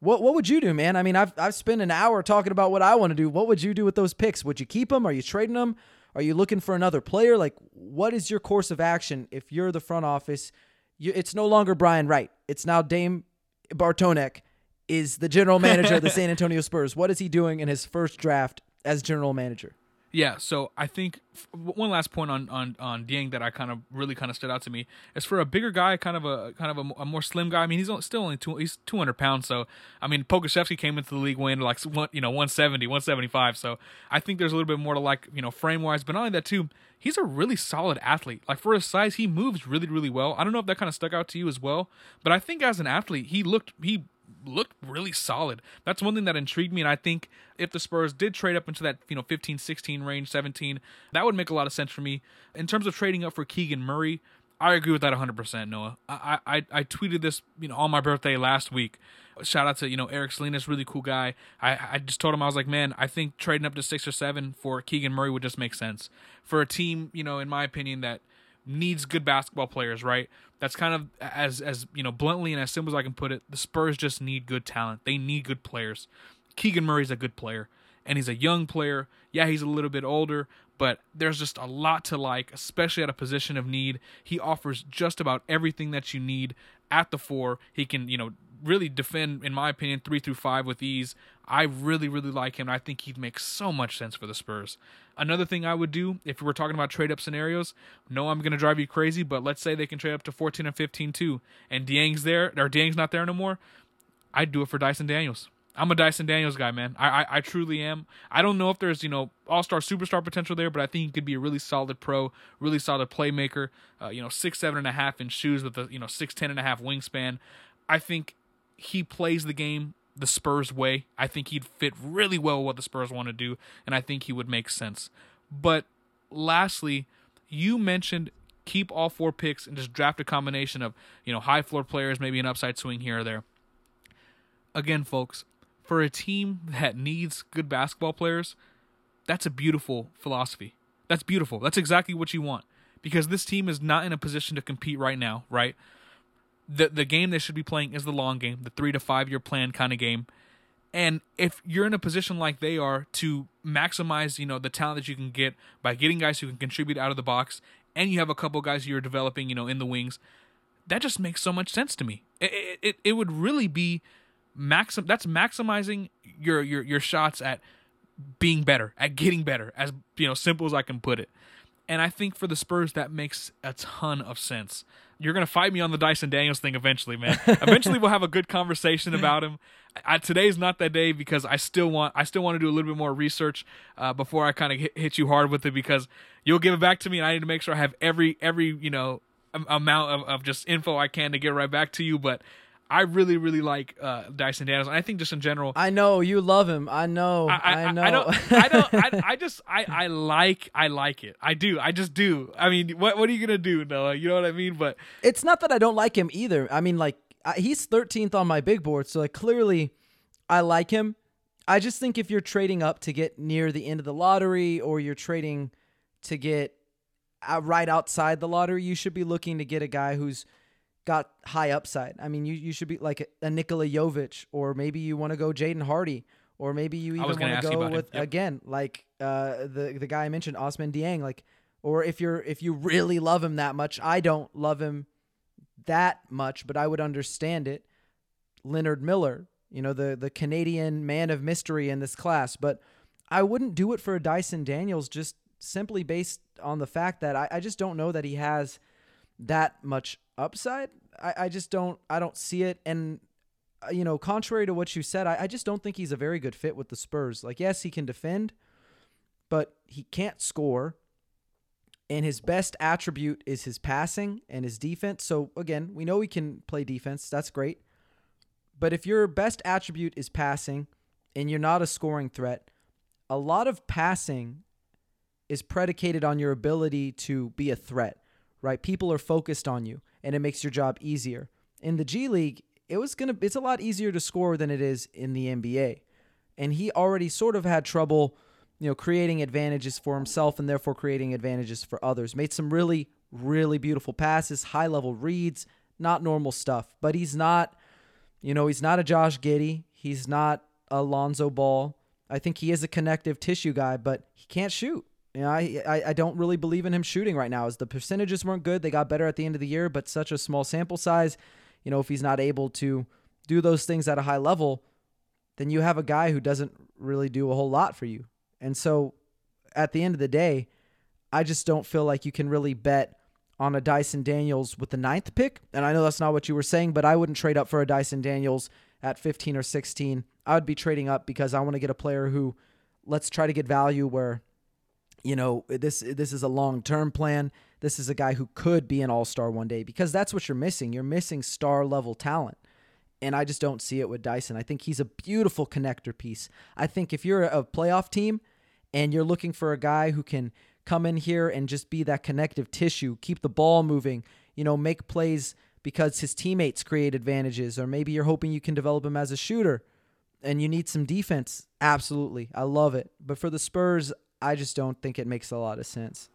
what what would you do, man? I mean, I've I've spent an hour talking about what I want to do. What would you do with those picks? Would you keep them? Are you trading them? Are you looking for another player? Like, what is your course of action if you're the front office? You, it's no longer Brian Wright. It's now Dame Bartonek is the general manager of the San Antonio Spurs. What is he doing in his first draft as general manager? Yeah, so I think one last point on on on Dieng that I kind of really kind of stood out to me is for a bigger guy, kind of a kind of a, a more slim guy. I mean, he's still only two, he's 200 pounds. So I mean, Pokusevski came into the league weighing like one, you know 170, 175. So I think there's a little bit more to like you know frame wise, but not only that too. He's a really solid athlete. Like for his size, he moves really really well. I don't know if that kind of stuck out to you as well, but I think as an athlete, he looked he looked really solid. That's one thing that intrigued me. And I think if the Spurs did trade up into that, you know, 15, 16 range, 17, that would make a lot of sense for me. In terms of trading up for Keegan Murray, I agree with that 100%, Noah. I, I, I tweeted this, you know, on my birthday last week. Shout out to, you know, Eric Salinas, really cool guy. I, I just told him, I was like, man, I think trading up to six or seven for Keegan Murray would just make sense. For a team, you know, in my opinion, that needs good basketball players, right? That's kind of as as you know bluntly and as simple as I can put it. The Spurs just need good talent. They need good players. Keegan Murray's a good player, and he's a young player. Yeah, he's a little bit older, but there's just a lot to like, especially at a position of need. He offers just about everything that you need at the four. He can, you know, really defend, in my opinion, three through five with ease. I really, really like him. I think he'd make so much sense for the Spurs. Another thing I would do if we were talking about trade up scenarios, no, I'm going to drive you crazy, but let's say they can trade up to 14 and 15 too, and Dieng's there, or Dieng's not there no more. I'd do it for Dyson Daniels. I'm a Dyson Daniels guy, man. I, I, I truly am. I don't know if there's you know all star superstar potential there, but I think he could be a really solid pro, really solid playmaker. Uh, you know, six seven and a half in shoes with a you know six ten and a half wingspan. I think he plays the game the Spurs way. I think he'd fit really well with what the Spurs want to do, and I think he would make sense. But lastly, you mentioned keep all four picks and just draft a combination of you know high floor players, maybe an upside swing here or there. Again, folks, for a team that needs good basketball players, that's a beautiful philosophy. That's beautiful. That's exactly what you want because this team is not in a position to compete right now, right? The the game they should be playing is the long game, the three to five year plan kind of game. And if you're in a position like they are to maximize, you know, the talent that you can get by getting guys who can contribute out of the box, and you have a couple guys you're developing, you know, in the wings, that just makes so much sense to me. It it, it would really be maxim. That's maximizing your your your shots at being better, at getting better, as you know, simple as I can put it. And I think for the Spurs, that makes a ton of sense. You're gonna fight me on the Dyson Daniels thing eventually, man. eventually, we'll have a good conversation about him. I, today's not that day because I still want I still want to do a little bit more research uh, before I kind of hit, hit, you hard with it because you'll give it back to me and I need to make sure I have every every you know amount of, of just info I can to get right back to you. But I really, really like uh, Dyson Daniels. And I think just in general, I know you love him. I know. I, I, I know. I don't. I don't. I, I, just. I, I like. I like it. I do. I just do. I mean, what What are you gonna do, Noah? You know what I mean? But it's not that I don't like him either. I mean, like he's 13th on my big board, so like clearly, I like him. I just think if you're trading up to get near the end of the lottery, or you're trading to get uh, right outside the lottery, you should be looking to get a guy who's got high upside. I mean, you, you should be like a, a Nikola Jovic, or maybe you want to go Jaden Hardy, or maybe you even want to go with yep. again like uh, the the guy I mentioned, Ousmane Dieng. Like, or if you're if you really love him that much, I don't love him that much, but I would understand it. Leonard Miller, you know the the Canadian man of mystery in this class, but I wouldn't do it for a Dyson Daniels just simply based on the fact that I, I just don't know that he has that much upside. I, I just don't I don't see it. And uh, you know, contrary to what you said, I, I just don't think he's a very good fit with the Spurs. Like, yes, he can defend, but he can't score. And his best attribute is his passing and his defense. So again, we know he can play defense. That's great. But if your best attribute is passing and you're not a scoring threat, a lot of passing is predicated on your ability to be a threat, right? People are focused on you and it makes your job easier. In the G League, it was gonna it's a lot easier to score than it is in the NBA. And he already sort of had trouble, you know, creating advantages for himself and therefore creating advantages for others. Made some really, really beautiful passes, high level reads, not normal stuff. But he's not, you know, he's not a Josh Giddey. He's not a Lonzo Ball. I think he is a connective tissue guy, but he can't shoot. You know, I, I, I don't really believe in him shooting right now. As the percentages weren't good, they got better at the end of the year, but such a small sample size. You know, if he's not able to do those things at a high level, then you have a guy who doesn't really do a whole lot for you. And so, at the end of the day, I just don't feel like you can really bet on a Dyson Daniels with the ninth pick. And I know that's not what you were saying, but I wouldn't trade up for a Dyson Daniels at 15 or 16. I would be trading up because I want to get a player who, let's try to get value where you know this this is a long-term plan this is a guy who could be an all-star one day because that's what you're missing you're missing star level talent and I just don't see it with Dyson. I think he's a beautiful connector piece. I think if you're a playoff team and you're looking for a guy who can come in here and just be that connective tissue, keep the ball moving, you know, make plays because his teammates create advantages, or maybe you're hoping you can develop him as a shooter and you need some defense. Absolutely. I love it. But for the Spurs, I just don't think it makes a lot of sense.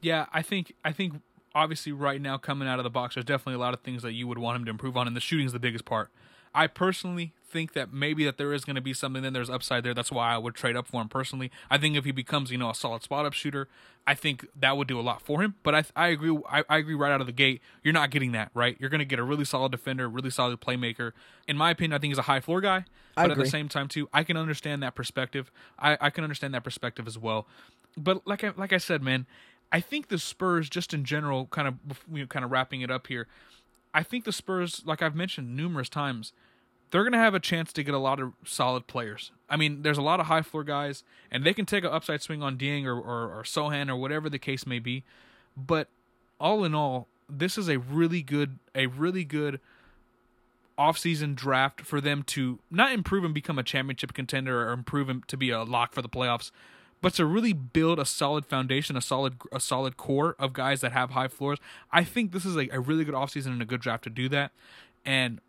Yeah, I think I think obviously right now coming out of the box, there's definitely a lot of things that you would want him to improve on, and the shooting is the biggest part. I personally think that maybe that there is going to be something. Then there's upside there. That's why I would trade up for him personally. I think if he becomes you know a solid spot up shooter, I think that would do a lot for him. But I I agree I, I agree right out of the gate. You're not getting that right. You're going to get a really solid defender, really solid playmaker. In my opinion, I think he's a high floor guy. But at the same time too, I can understand that perspective. I I can understand that perspective as well. But like I like I said, man, I think the Spurs just in general, kind of you know, kind of wrapping it up here. I think the Spurs, like I've mentioned numerous times, they're going to have a chance to get a lot of solid players. I mean, there's a lot of high floor guys, and they can take an upside swing on Dieng or, or, or Sochan or whatever the case may be. But all in all, this is a really good, a really good offseason draft for them to not improve and become a championship contender or improve and to be a lock for the playoffs, but to really build a solid foundation, a solid a solid core of guys that have high floors. I think this is a, a really good offseason and a good draft to do that. And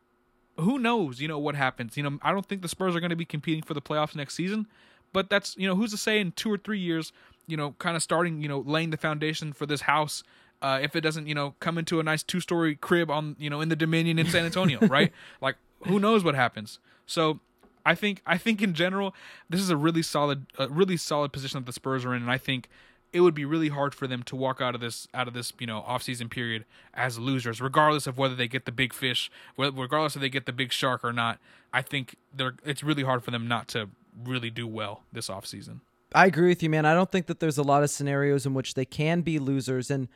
who knows, you know, what happens. You know, I don't think the Spurs are going to be competing for the playoffs next season, but that's, you know, who's to say in two or three years, you know, kind of starting, you know, laying the foundation for this house. Uh, if it doesn't, you know, come into a nice two-story crib on, you know, in the Dominion in San Antonio, right? Like, who knows what happens? So, I think I think in general, this is a really solid, a really solid position that the Spurs are in, and I think it would be really hard for them to walk out of this out of this you know offseason period as losers, regardless of whether they get the big fish, regardless if they get the big shark or not. I think they're it's really hard for them not to really do well this offseason. I agree with you, man. I don't think that there's a lot of scenarios in which they can be losers, and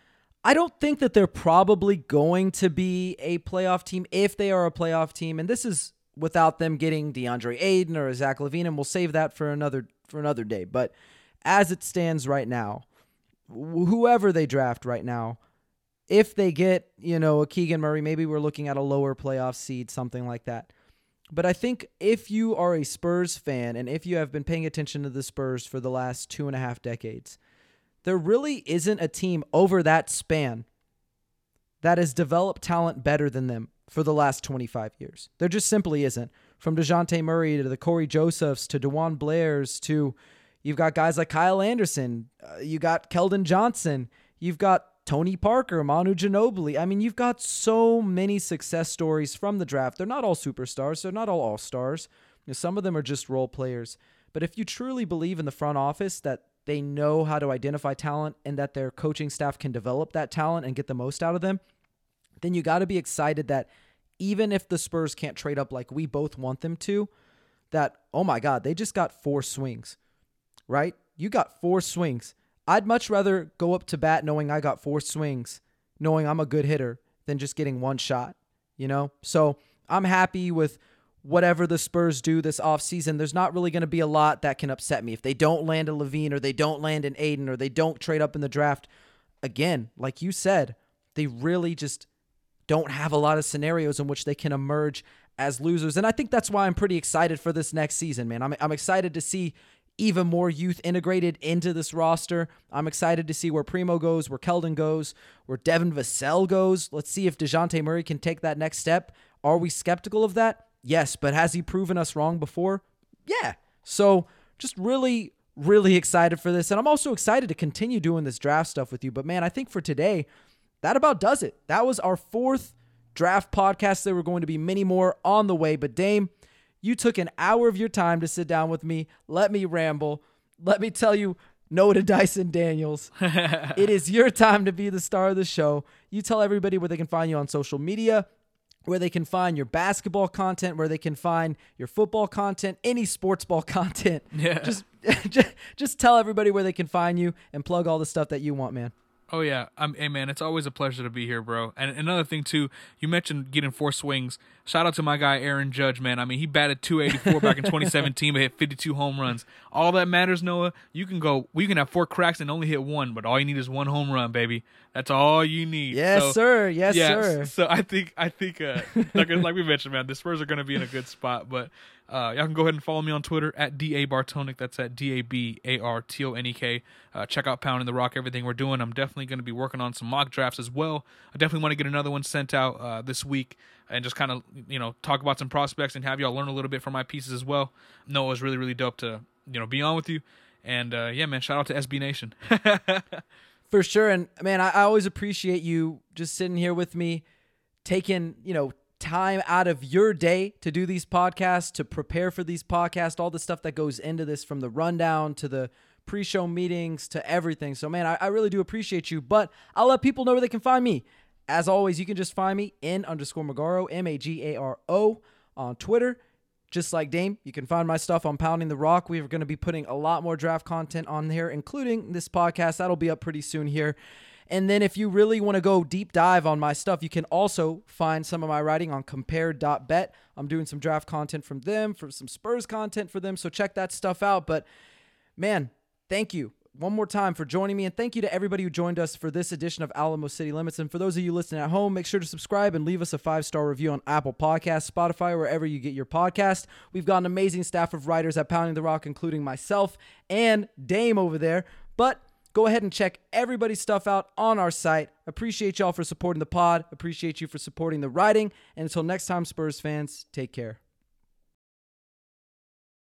I don't think that they're probably going to be a playoff team if they are a playoff team. And this is without them getting DeAndre Ayton or Zach LaVine, and we'll save that for another for another day. But as it stands right now, whoever they draft right now, if they get you know a Keegan Murray, maybe we're looking at a lower playoff seed, something like that. But I think if you are a Spurs fan and if you have been paying attention to the Spurs for the last two and a half decades, there really isn't a team over that span that has developed talent better than them for the last 25 years. There just simply isn't. From DeJounte Murray to the Cory Josephs to DeJuan Blairs to you've got guys like Kyle Anderson, uh, you got Keldon Johnson, you've got Tony Parker, Manu Ginobili. I mean, you've got so many success stories from the draft. They're not all superstars, they're not all all stars. You know, some of them are just role players. But if you truly believe in the front office that they know how to identify talent and that their coaching staff can develop that talent and get the most out of them, then you got to be excited that even if the Spurs can't trade up like we both want them to, that, oh my God, they just got four swings, right? You got four swings. I'd much rather go up to bat knowing I got four swings, knowing I'm a good hitter, than just getting one shot, you know? So I'm happy with whatever the Spurs do this offseason. There's not really going to be a lot that can upset me. If they don't land a LaVine or they don't land an Ayton or they don't trade up in the draft, again, like you said, they really just don't have a lot of scenarios in which they can emerge as losers. And I think that's why I'm pretty excited for this next season, man. I'm, I'm excited to see even more youth integrated into this roster. I'm excited to see where Primo goes, where Keldon goes, where Devin Vassell goes. Let's see if DeJounte Murray can take that next step. Are we skeptical of that? Yes, but has he proven us wrong before? Yeah. So just really, really excited for this. And I'm also excited to continue doing this draft stuff with you. But man, I think for today, that about does it. That was our fourth draft podcast. There were going to be many more on the way, but Dame, you took an hour of your time to sit down with me. Let me ramble. Let me tell you no to Dyson Daniels. it is your time to be the star of the show. You tell everybody where they can find you on social media, where they can find your basketball content, where they can find your football content, any sports ball content. Yeah. Just, just, just tell everybody where they can find you and plug all the stuff that you want, man. Oh yeah, um, hey man, it's always a pleasure to be here, bro. And another thing too, you mentioned getting four swings. Shout out to my guy Aaron Judge, man. I mean, he batted 284 back in 2017, but hit 52 home runs. All that matters, Noah. You can go, we can have four cracks and only hit one, but all you need is one home run, baby. That's all you need. Yes, so, sir. Yes, yeah, sir. So I think, I think, uh, like, like we mentioned, man, the Spurs are going to be in a good spot. But uh, y'all can go ahead and follow me on Twitter at da bartonek. That's at d a b a r t o n e k. Uh, check out Pounding the Rock, everything we're doing. I'm definitely going to be working on some mock drafts as well. I definitely want to get another one sent out uh, this week and just kind of you know talk about some prospects and have y'all learn a little bit from my pieces as well. No, it was really really dope to you know be on with you, and uh, yeah, man, shout out to SB Nation. For sure. And man, I, I always appreciate you just sitting here with me, taking, you know, time out of your day to do these podcasts, to prepare for these podcasts, all the stuff that goes into this from the rundown to the pre show meetings to everything. So, man, I, I, really do appreciate you. But I'll let people know where they can find me. As always, you can just find me in underscore Magaro, M A G A R O, on Twitter. Just like Dame, you can find my stuff on Pounding the Rock. We are going to be putting a lot more draft content on there, including this podcast. That'll be up pretty soon here. And then if you really want to go deep dive on my stuff, you can also find some of my writing on compare.bet. I'm doing some draft content from them, for some Spurs content for them. So check that stuff out. But man, thank you one more time for joining me. And thank you to everybody who joined us for this edition of Alamo City Limits. And for those of you listening at home, make sure to subscribe and leave us a five star review on Apple Podcasts, Spotify, wherever you get your podcast. We've got an amazing staff of writers at Pounding the Rock, including myself and Dame over there. But go ahead and check everybody's stuff out on our site. Appreciate y'all for supporting the pod. Appreciate you for supporting the writing. And until next time, Spurs fans, take care.